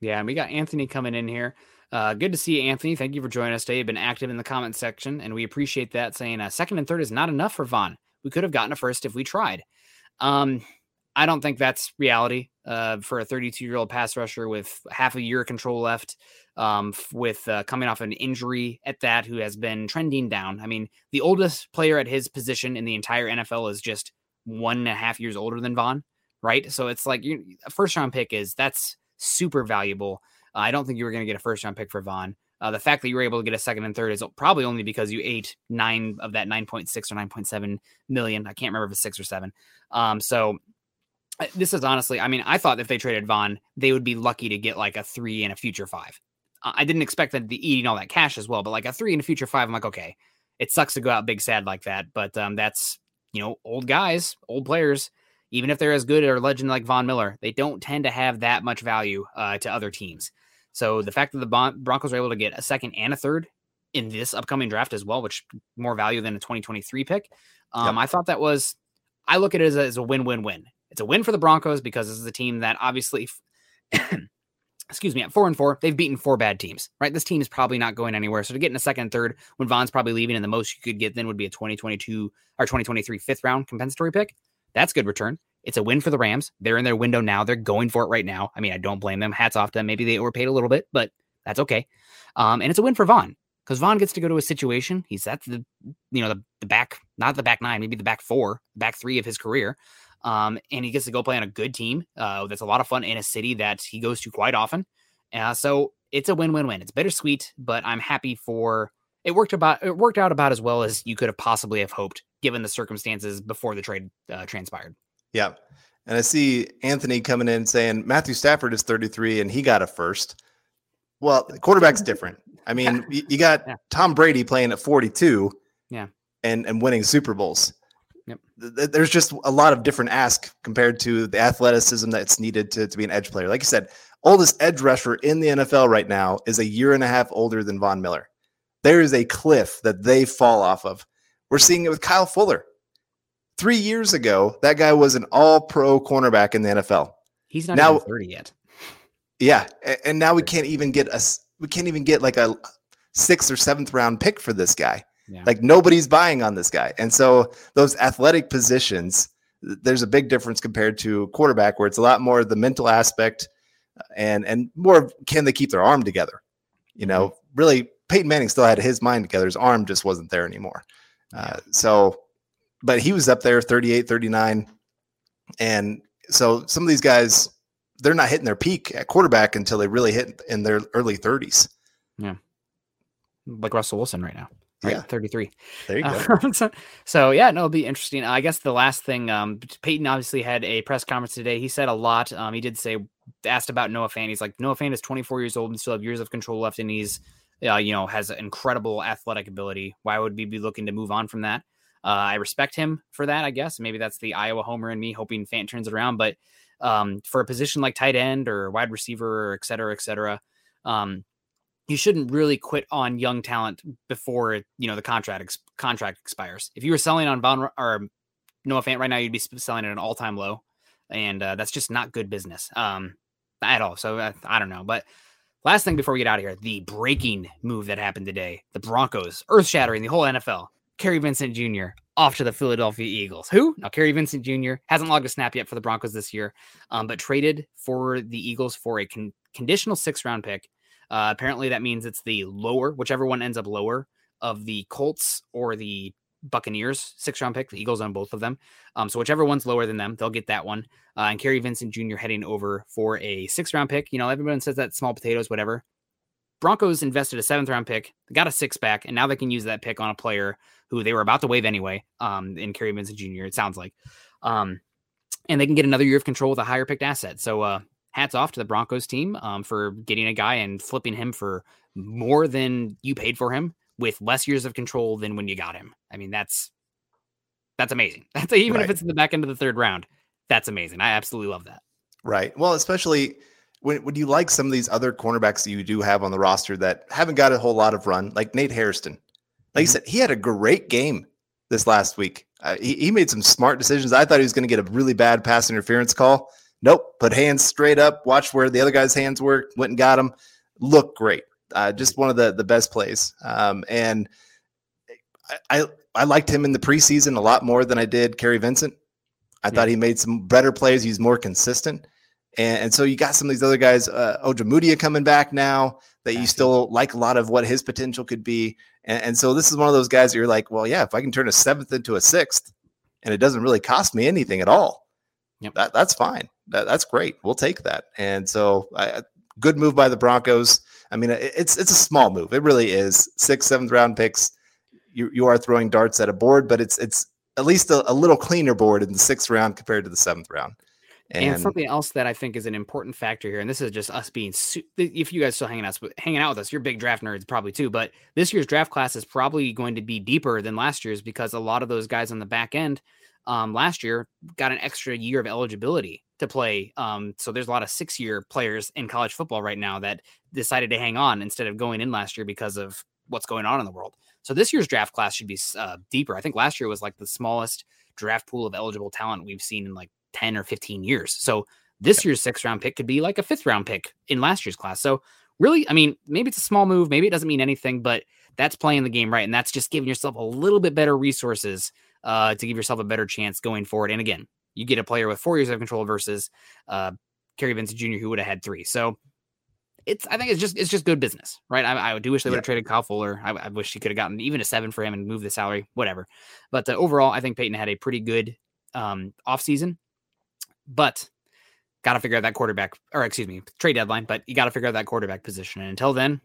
Yeah, and we got Anthony coming in here. Uh, good to see you, Anthony. Thank you for joining us today. You've been active in the comment section, and we appreciate that. Saying uh, second and third is not enough for Von. We could have gotten a first if we tried. Um, I don't think that's reality uh, for a 32 year old pass rusher with half a year of control left um, with uh, coming off an injury at that, who has been trending down. I mean, the oldest player at his position in the entire NFL is just one and a half years older than Von, right? So it's like you, a first round pick is that's super valuable. Uh, I don't think you were going to get a first round pick for Von. Uh, the fact that you were able to get a second and third is probably only because you ate nine of that 9.6 or 9.7 million. I can't remember if it's six or seven. Um, so uh, this is honestly, I mean, I thought if they traded Von, they would be lucky to get like a three and a future five. I didn't expect them to eating all that cash as well, but like a three and a future five, I'm like, okay, it sucks to go out big sad like that, but um, that's you know old guys, old players. Even if they're as good or legend like Von Miller, they don't tend to have that much value uh, to other teams. So the fact that the Bon- Broncos are able to get a second and a third in this upcoming draft as well, which more value than a 2023 pick, um, yep. I thought that was. I look at it as a, as a win-win-win. It's a win for the Broncos because this is a team that obviously excuse me, at four and four, they've beaten four bad teams, right? This team is probably not going anywhere. So to get in a second third when Von's probably leaving and the most you could get then would be a 2022 or 2023 fifth round compensatory pick. That's good return. It's a win for the Rams. They're in their window now. They're going for it right now. I mean, I don't blame them. Hats off to them. Maybe they overpaid a little bit, but that's okay. Um, and it's a win for Von because Von gets to go to a situation. He's at the, you know, the, the back, not the back nine, maybe the back four, back three of his career. Um, and he gets to go play on a good team uh, that's a lot of fun in a city that he goes to quite often. Uh, so it's a win-win-win. It's bittersweet, but I'm happy for it. Worked about it worked out about as well as you could have possibly have hoped, given the circumstances before the trade uh, transpired. Yeah, and I see Anthony coming in saying Matthew Stafford is 33 and he got a first. Well, quarterback's different. I mean, you, you got yeah. Tom Brady playing at 42, yeah, and and winning Super Bowls. Yep. There's just a lot of different ask compared to the athleticism that's needed to, to be an edge player. Like you said, oldest edge rusher in the NFL right now is a year and a half older than Von Miller. There is a cliff that they fall off of. We're seeing it with Kyle Fuller. Three years ago, that guy was an all pro cornerback in the NFL. He's not now, 30 yet. Yeah. And now we can't even get a we can't even get like a sixth or seventh round pick for this guy. Yeah. Like nobody's buying on this guy. And so those athletic positions, there's a big difference compared to quarterback where it's a lot more of the mental aspect and and more can they keep their arm together? You know, mm-hmm. really Peyton Manning still had his mind together. His arm just wasn't there anymore. Uh, so, but he was up there 38, 39. And so some of these guys, they're not hitting their peak at quarterback until they really hit in their early 30s. Yeah. Like Russell Wilson right now right? Yeah. 33. There you go. Uh, so, so, yeah, no, it'll be interesting. I guess the last thing, um, Paton obviously had a press conference today. He said a lot. Um, he did say, asked about Noah Fant. He's like, Noah Fant is 24 years old and still have years of control left, and he's, uh, you know, has incredible athletic ability. Why would we be looking to move on from that? Uh, I respect him for that, I guess. Maybe that's the Iowa homer in me hoping Fant turns it around. But um, for a position like tight end or wide receiver, or et cetera, et cetera, um, you shouldn't really quit on young talent before you know the contract ex- contract expires. If you were selling on Von or Noah Fant right now, you'd be selling at an all time low, and uh, that's just not good business um, at all. So uh, I don't know, but last thing before we get out of here, the breaking move that happened today, the Broncos earth shattering the whole NFL. Kary Vincent Jr. off to the Philadelphia Eagles. Who? Now, Kary Vincent Jr. hasn't logged a snap yet for the Broncos this year, um, but traded for the Eagles for a con- conditional six round pick. Uh, apparently, that means it's the lower, whichever one ends up lower of the Colts or the Buccaneers six round pick. The Eagles on both of them. Um, so whichever one's lower than them, they'll get that one. Uh, and Kary Vincent Jr. heading over for a six round pick. You know, everyone says that small potatoes, whatever. Broncos invested a seventh round pick, got a six back, and now they can use that pick on a player who they were about to waive anyway. Um, in Kary Vincent Jr. It sounds like, um, and they can get another year of control with a higher picked asset. So, uh, hats off to the Broncos team um, for getting a guy and flipping him for more than you paid for him with less years of control than when you got him. I mean, that's that's amazing. That's even right. if it's in the back end of the third round, that's amazing. I absolutely love that. Right. Well, especially when when you like some of these other cornerbacks that you do have on the roster that haven't got a whole lot of run, like Nate Hairston. Like mm-hmm. you said, he had a great game this last week. Uh, he, he made some smart decisions. I thought he was going to get a really bad pass interference call. Nope. Put hands straight up. Watched where the other guy's hands were. Went and got him. Looked great. Uh, just one of the the best plays. Um, and I, I, I liked him in the preseason a lot more than I did Kary Vincent. I yeah. thought he made some better plays. He's more consistent. And, and, so you got some of these other guys, uh, Ojemudia coming back now that you still like a lot of what his potential could be. And, and, so this is one of those guys that you're like, well, yeah, if I can turn a seventh into a sixth and it doesn't really cost me anything at all, yep. that, that's fine. That, that's great. We'll take that. And so I, good move by the Broncos. I mean, it's it's a small move. It really is. Six, seventh round picks. You you are throwing darts at a board, but it's it's at least a, a little cleaner board in the sixth round compared to the seventh round. And, and, something else that I think is an important factor here, and this is just us being, su- if you guys still hanging out, hanging out with us, you're big draft nerds probably too. But this year's draft class is probably going to be deeper than last year's because a lot of those guys on the back end um, last year got an extra year of eligibility to play. Um, so there's a lot of six year players in college football right now that decided to hang on instead of going in last year because of what's going on in the world. So this year's draft class should be uh, deeper. I think last year was like the smallest draft pool of eligible talent we've seen in like 10 or 15 years. So this year's sixth round pick could be like a fifth round pick in last year's class. So really, I mean, maybe it's a small move, maybe it doesn't mean anything, but that's playing the game right. And that's just giving yourself a little bit better resources uh, to give yourself a better chance going forward. And again, you get a player with four years of control versus uh, Kary Vincent Jr., who would have had three. So it's I think it's just it's just good business, right? I, I do wish they would have traded Kyle Fuller. I, I wish he could have gotten even a seven for him and moved the salary, whatever. But uh, overall, I think Paton had a pretty good um, offseason, but got to figure out that quarterback, or excuse me, trade deadline. But you got to figure out that quarterback position. And until then,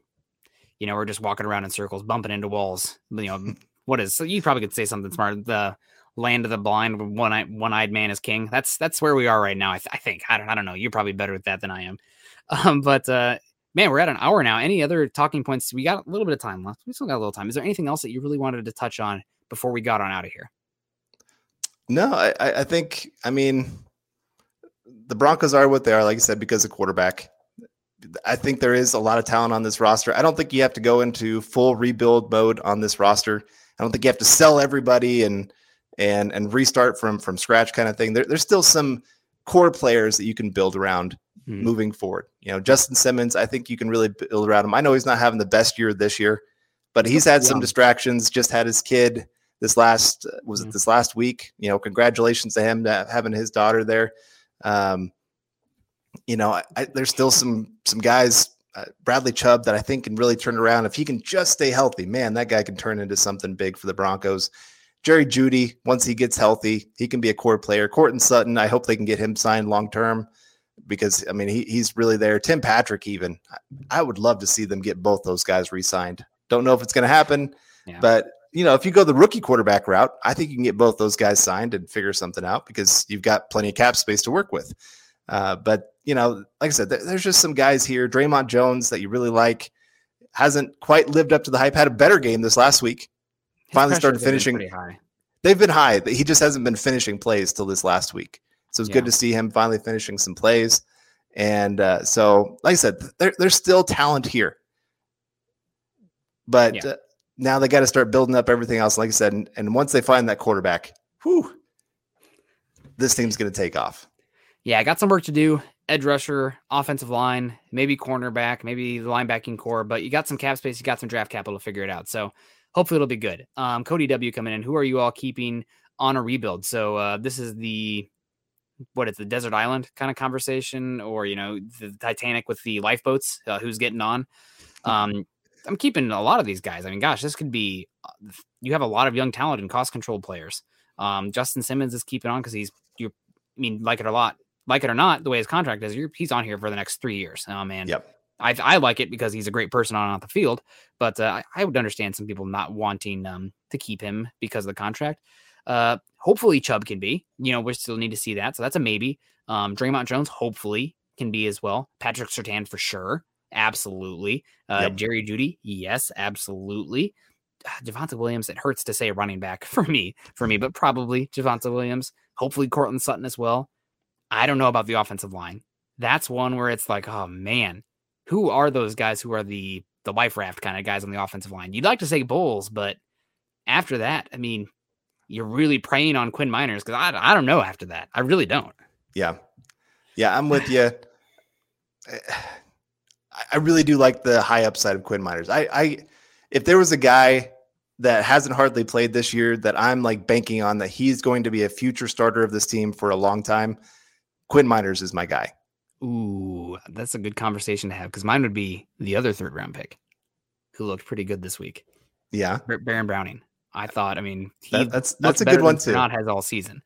you know, we're just walking around in circles, bumping into walls. You know, what is? So you probably could say something smart. The land of the blind, one eye, one eyed man is king. That's that's where we are right now. I, th- I think. I don't I don't know. You're probably better at that than I am. Um, but uh, man, we're at an hour now. Any other talking points? We got a little bit of time left. We still got a little time. Is there anything else that you really wanted to touch on before we got on out of here? No, I, I think. I mean, the Broncos are what they are, like you said, because of quarterback. I think there is a lot of talent on this roster. I don't think you have to go into full rebuild mode on this roster. I don't think you have to sell everybody and and and restart from from scratch kind of thing. There, there's still some core players that you can build around mm-hmm. moving forward. You know, Justin Simmons, I think you can really build around him. I know he's not having the best year this year, but he's had some distractions. Just had his kid this last was mm-hmm. it this last week? You know, congratulations to him to having his daughter there. Um, you know, I, I, there's still some some guys, uh, Bradley Chubb, that I think can really turn around if he can just stay healthy. Man, that guy can turn into something big for the Broncos. Jerry Jeudy, once he gets healthy, he can be a core player. Courtland Sutton, I hope they can get him signed long term because I mean he, he's really there. Tim Patrick, even I would love to see them get both those guys re-signed. Don't know if it's going to happen, yeah. but you know if you go the rookie quarterback route, I think you can get both those guys signed and figure something out because you've got plenty of cap space to work with. Uh, but you know, like I said, there's just some guys here. Dre'Mont Jones that you really like hasn't quite lived up to the hype. Had a better game this last week finally started finishing. They've been high. He just hasn't been finishing plays till this last week. So it's yeah. good to see him finally finishing some plays. And uh, so, like I said, there, there's still talent here, but yeah. uh, now they got to start building up everything else. Like I said, and, and once they find that quarterback, whew, this team's going to take off. Yeah, I got some work to do. Edge rusher, offensive line, maybe cornerback, maybe the linebacking core, but you got some cap space, you got some draft capital to figure it out. So hopefully it'll be good. Um, Cody W coming in. Who are you all keeping on a rebuild? So uh, this is the what is the desert island kind of conversation, or you know the Titanic with the lifeboats. Uh, who's getting on? Um, I'm keeping a lot of these guys. I mean, gosh, this could be. uh, You have a lot of young talent and cost control players. Um, Justin Simmons is keeping on because he's you. I mean, like it or not, like it or not, the way his contract is, you're, he's on here for the next three years. Oh man, Yep. I, I like it because he's a great person on and off the field, but uh, I, I would understand some people not wanting um, to keep him because of the contract. Uh, hopefully Chubb can be. You know, we still need to see that, so that's a maybe. Um, Dre'Mont Jones hopefully can be as well. Patrick Surtain for sure, absolutely. Uh, Yep. Jerry Jeudy, yes, absolutely. Ah, Javonte Williams, it hurts to say running back for me, for me, but probably Javonte Williams. Hopefully Courtland Sutton as well. I don't know about the offensive line. That's one where it's like, oh man, who are those guys who are the the life raft kind of guys on the offensive line? You'd like to say Bolles, but after that, I mean, you're really preying on Quinn Meinerz because I, I don't know after that. I really don't. Yeah. Yeah, I'm with you. Eh, I really do like the high upside of Quinn Meinerz. I, I if there was a guy that hasn't hardly played this year that I'm like banking on that he's going to be a future starter of this team for a long time, Quinn Meinerz is my guy. Ooh, that's a good conversation to have because mine would be the other third round pick who looked pretty good this week, Yeah. Bar- Baron Browning. I thought, I mean, he That- that's that's a good one too. Not has all season.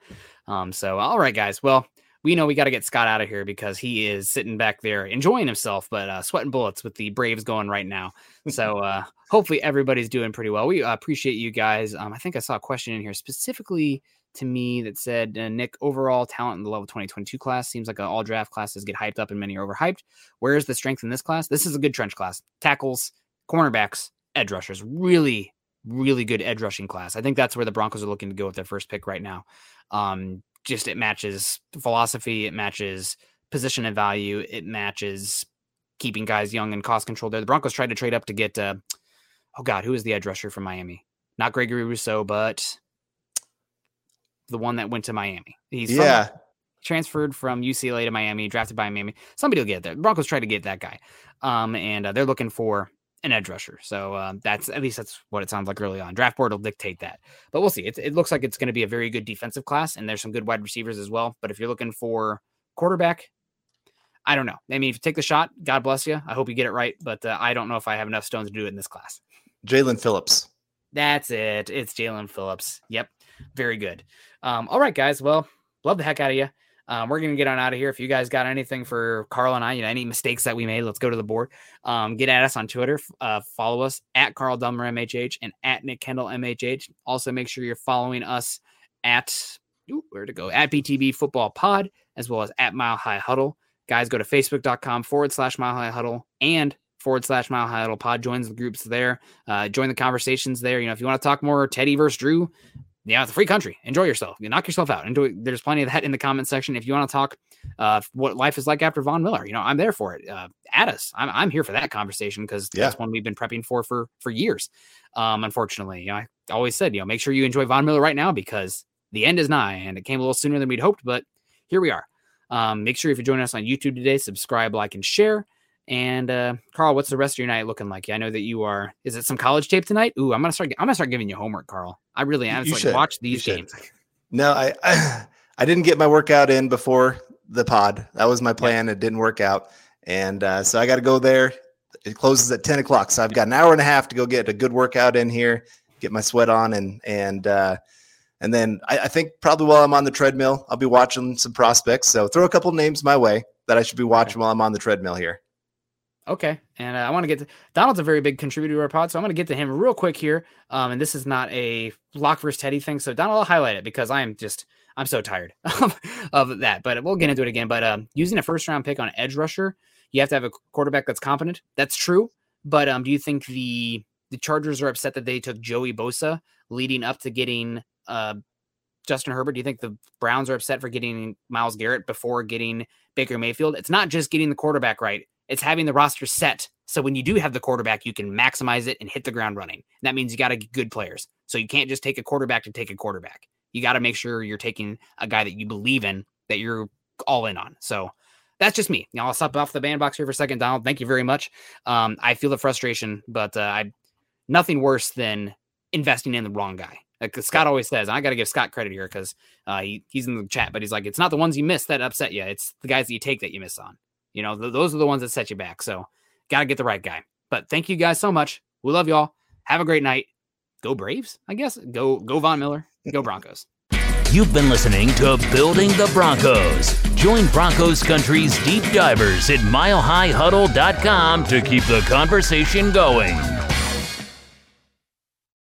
Um, so all right, guys. Well, we know we got to get Scott out of here because he is sitting back there enjoying himself, but uh, sweating bullets with the Braves going right now. So uh, hopefully everybody's doing pretty well. We uh, appreciate you guys. Um, I think I saw a question in here specifically to me that said, uh, Nick, overall talent in the level 2022 class seems like all draft classes get hyped up and many are overhyped. Where is the strength in this class? This is a good trench class. Tackles, cornerbacks, edge rushers. Really, really good edge rushing class. I think that's where the Broncos are looking to go with their first pick right now. Um, just it matches philosophy, it matches position and value, it matches keeping guys young and cost control there. The Broncos tried to trade up to get uh, oh god, who is the edge rusher from Miami? Not Gregory Rousseau, but the one that went to Miami. He's from- yeah. transferred from UCLA to Miami, drafted by Miami. Somebody will get there. The Broncos tried to get that guy, um, and uh, they're looking for an edge rusher. So um, that's at least that's what it sounds like early on. Draft board will dictate that, but we'll see. It, it looks like it's going to be a very good defensive class, and there's some good wide receivers as well. But if you're looking for quarterback, I don't know. I mean, if you take the shot, God bless you. I hope you get it right, but uh, I don't know if I have enough stones to do it in this class. Jaelan Phillips. That's it. It's Jaelan Phillips. Yep. Very good. Um, all right, guys. Well, love the heck out of you. Um, we're gonna get on out of here. If you guys got anything for Carl and I, you know, any mistakes that we made, let's go to the board. Um, get at us on Twitter. Uh, follow us at Carl Dumler MHH and at Nick Kendell MHH. Also, make sure you're following us at ooh, where to go at BTB Football Pod as well as at Mile High Huddle. Guys, go to facebook.com forward slash Mile High Huddle and forward slash Mile High Huddle Pod. Joins the groups there. Uh, join the conversations there. You know, if you want to talk more Teddy versus Drew, yeah, it's a free country. Enjoy yourself. You knock yourself out. Enjoy. There's plenty of that in the comment section. If you want to talk uh, what life is like after Von Miller, you know, I'm there for it. Uh, add us. I'm, I'm here for that conversation because Yeah. that's one we've been prepping for for for years. Um, unfortunately, you know, I always said, you know, make sure you enjoy Von Miller right now because the end is nigh, and it came a little sooner than we'd hoped, but here we are. Um, make sure if you're joining us on YouTube today, subscribe, like, and share. And uh, Carl, what's the rest of your night looking like? I know that you are. Is it some college tape tonight? Ooh, I'm gonna start. I'm gonna start giving you homework, Carl. I really am. It's You like should. watch You these should. games. No, I, I I didn't get my workout in before the pod. That was my plan. It didn't work out, and uh, so I got to go there. It closes at ten o'clock, so I've got an hour and a half to go get a good workout in here, get my sweat on, and and uh, and then I, I think probably while I'm on the treadmill, I'll be watching some prospects. So throw a couple names my way that I should be watching while I'm on the treadmill here. Okay, and uh, I want to get to Donald's a very big contributor to our pod, so I'm going to get to him real quick here. Um, and this is not a Lock versus Teddy thing, so Donald, I'll highlight it because I am just I'm so tired of, that. But we'll get into it again. But um, using a first round pick on edge rusher, you have to have a quarterback that's competent. That's true. But um, do you think the the Chargers are upset that they took Joey Bosa leading up to getting uh Justin Herbert? Do you think the Browns are upset for getting Myles Garrett before getting Baker Mayfield? It's not just getting the quarterback right it's having the roster set so when you do have the quarterback you can maximize it and hit the ground running. And that means you got to get good players. So you can't just take a quarterback to take a quarterback. You got to make sure you're taking a guy that you believe in that you're all in on. So that's just me. Now i'll stop off the bandbox here for a second donald. Thank you very much. Um, i feel the frustration but uh, i nothing worse than investing in the wrong guy. Like Scott always says, I got to give Scott credit here because uh, he, he's in the chat, but he's like, it's not the ones you miss that upset you. It's the guys that you take that you miss on. You know, th- those are the ones that set you back. So got to get the right guy. But thank you guys so much. We love y'all. Have a great night. Go Braves, I guess. Go go Von Miller. Go Broncos. You've been listening to Building the Broncos. Join Broncos Country's deep divers at milehighhuddle.com to keep the conversation going.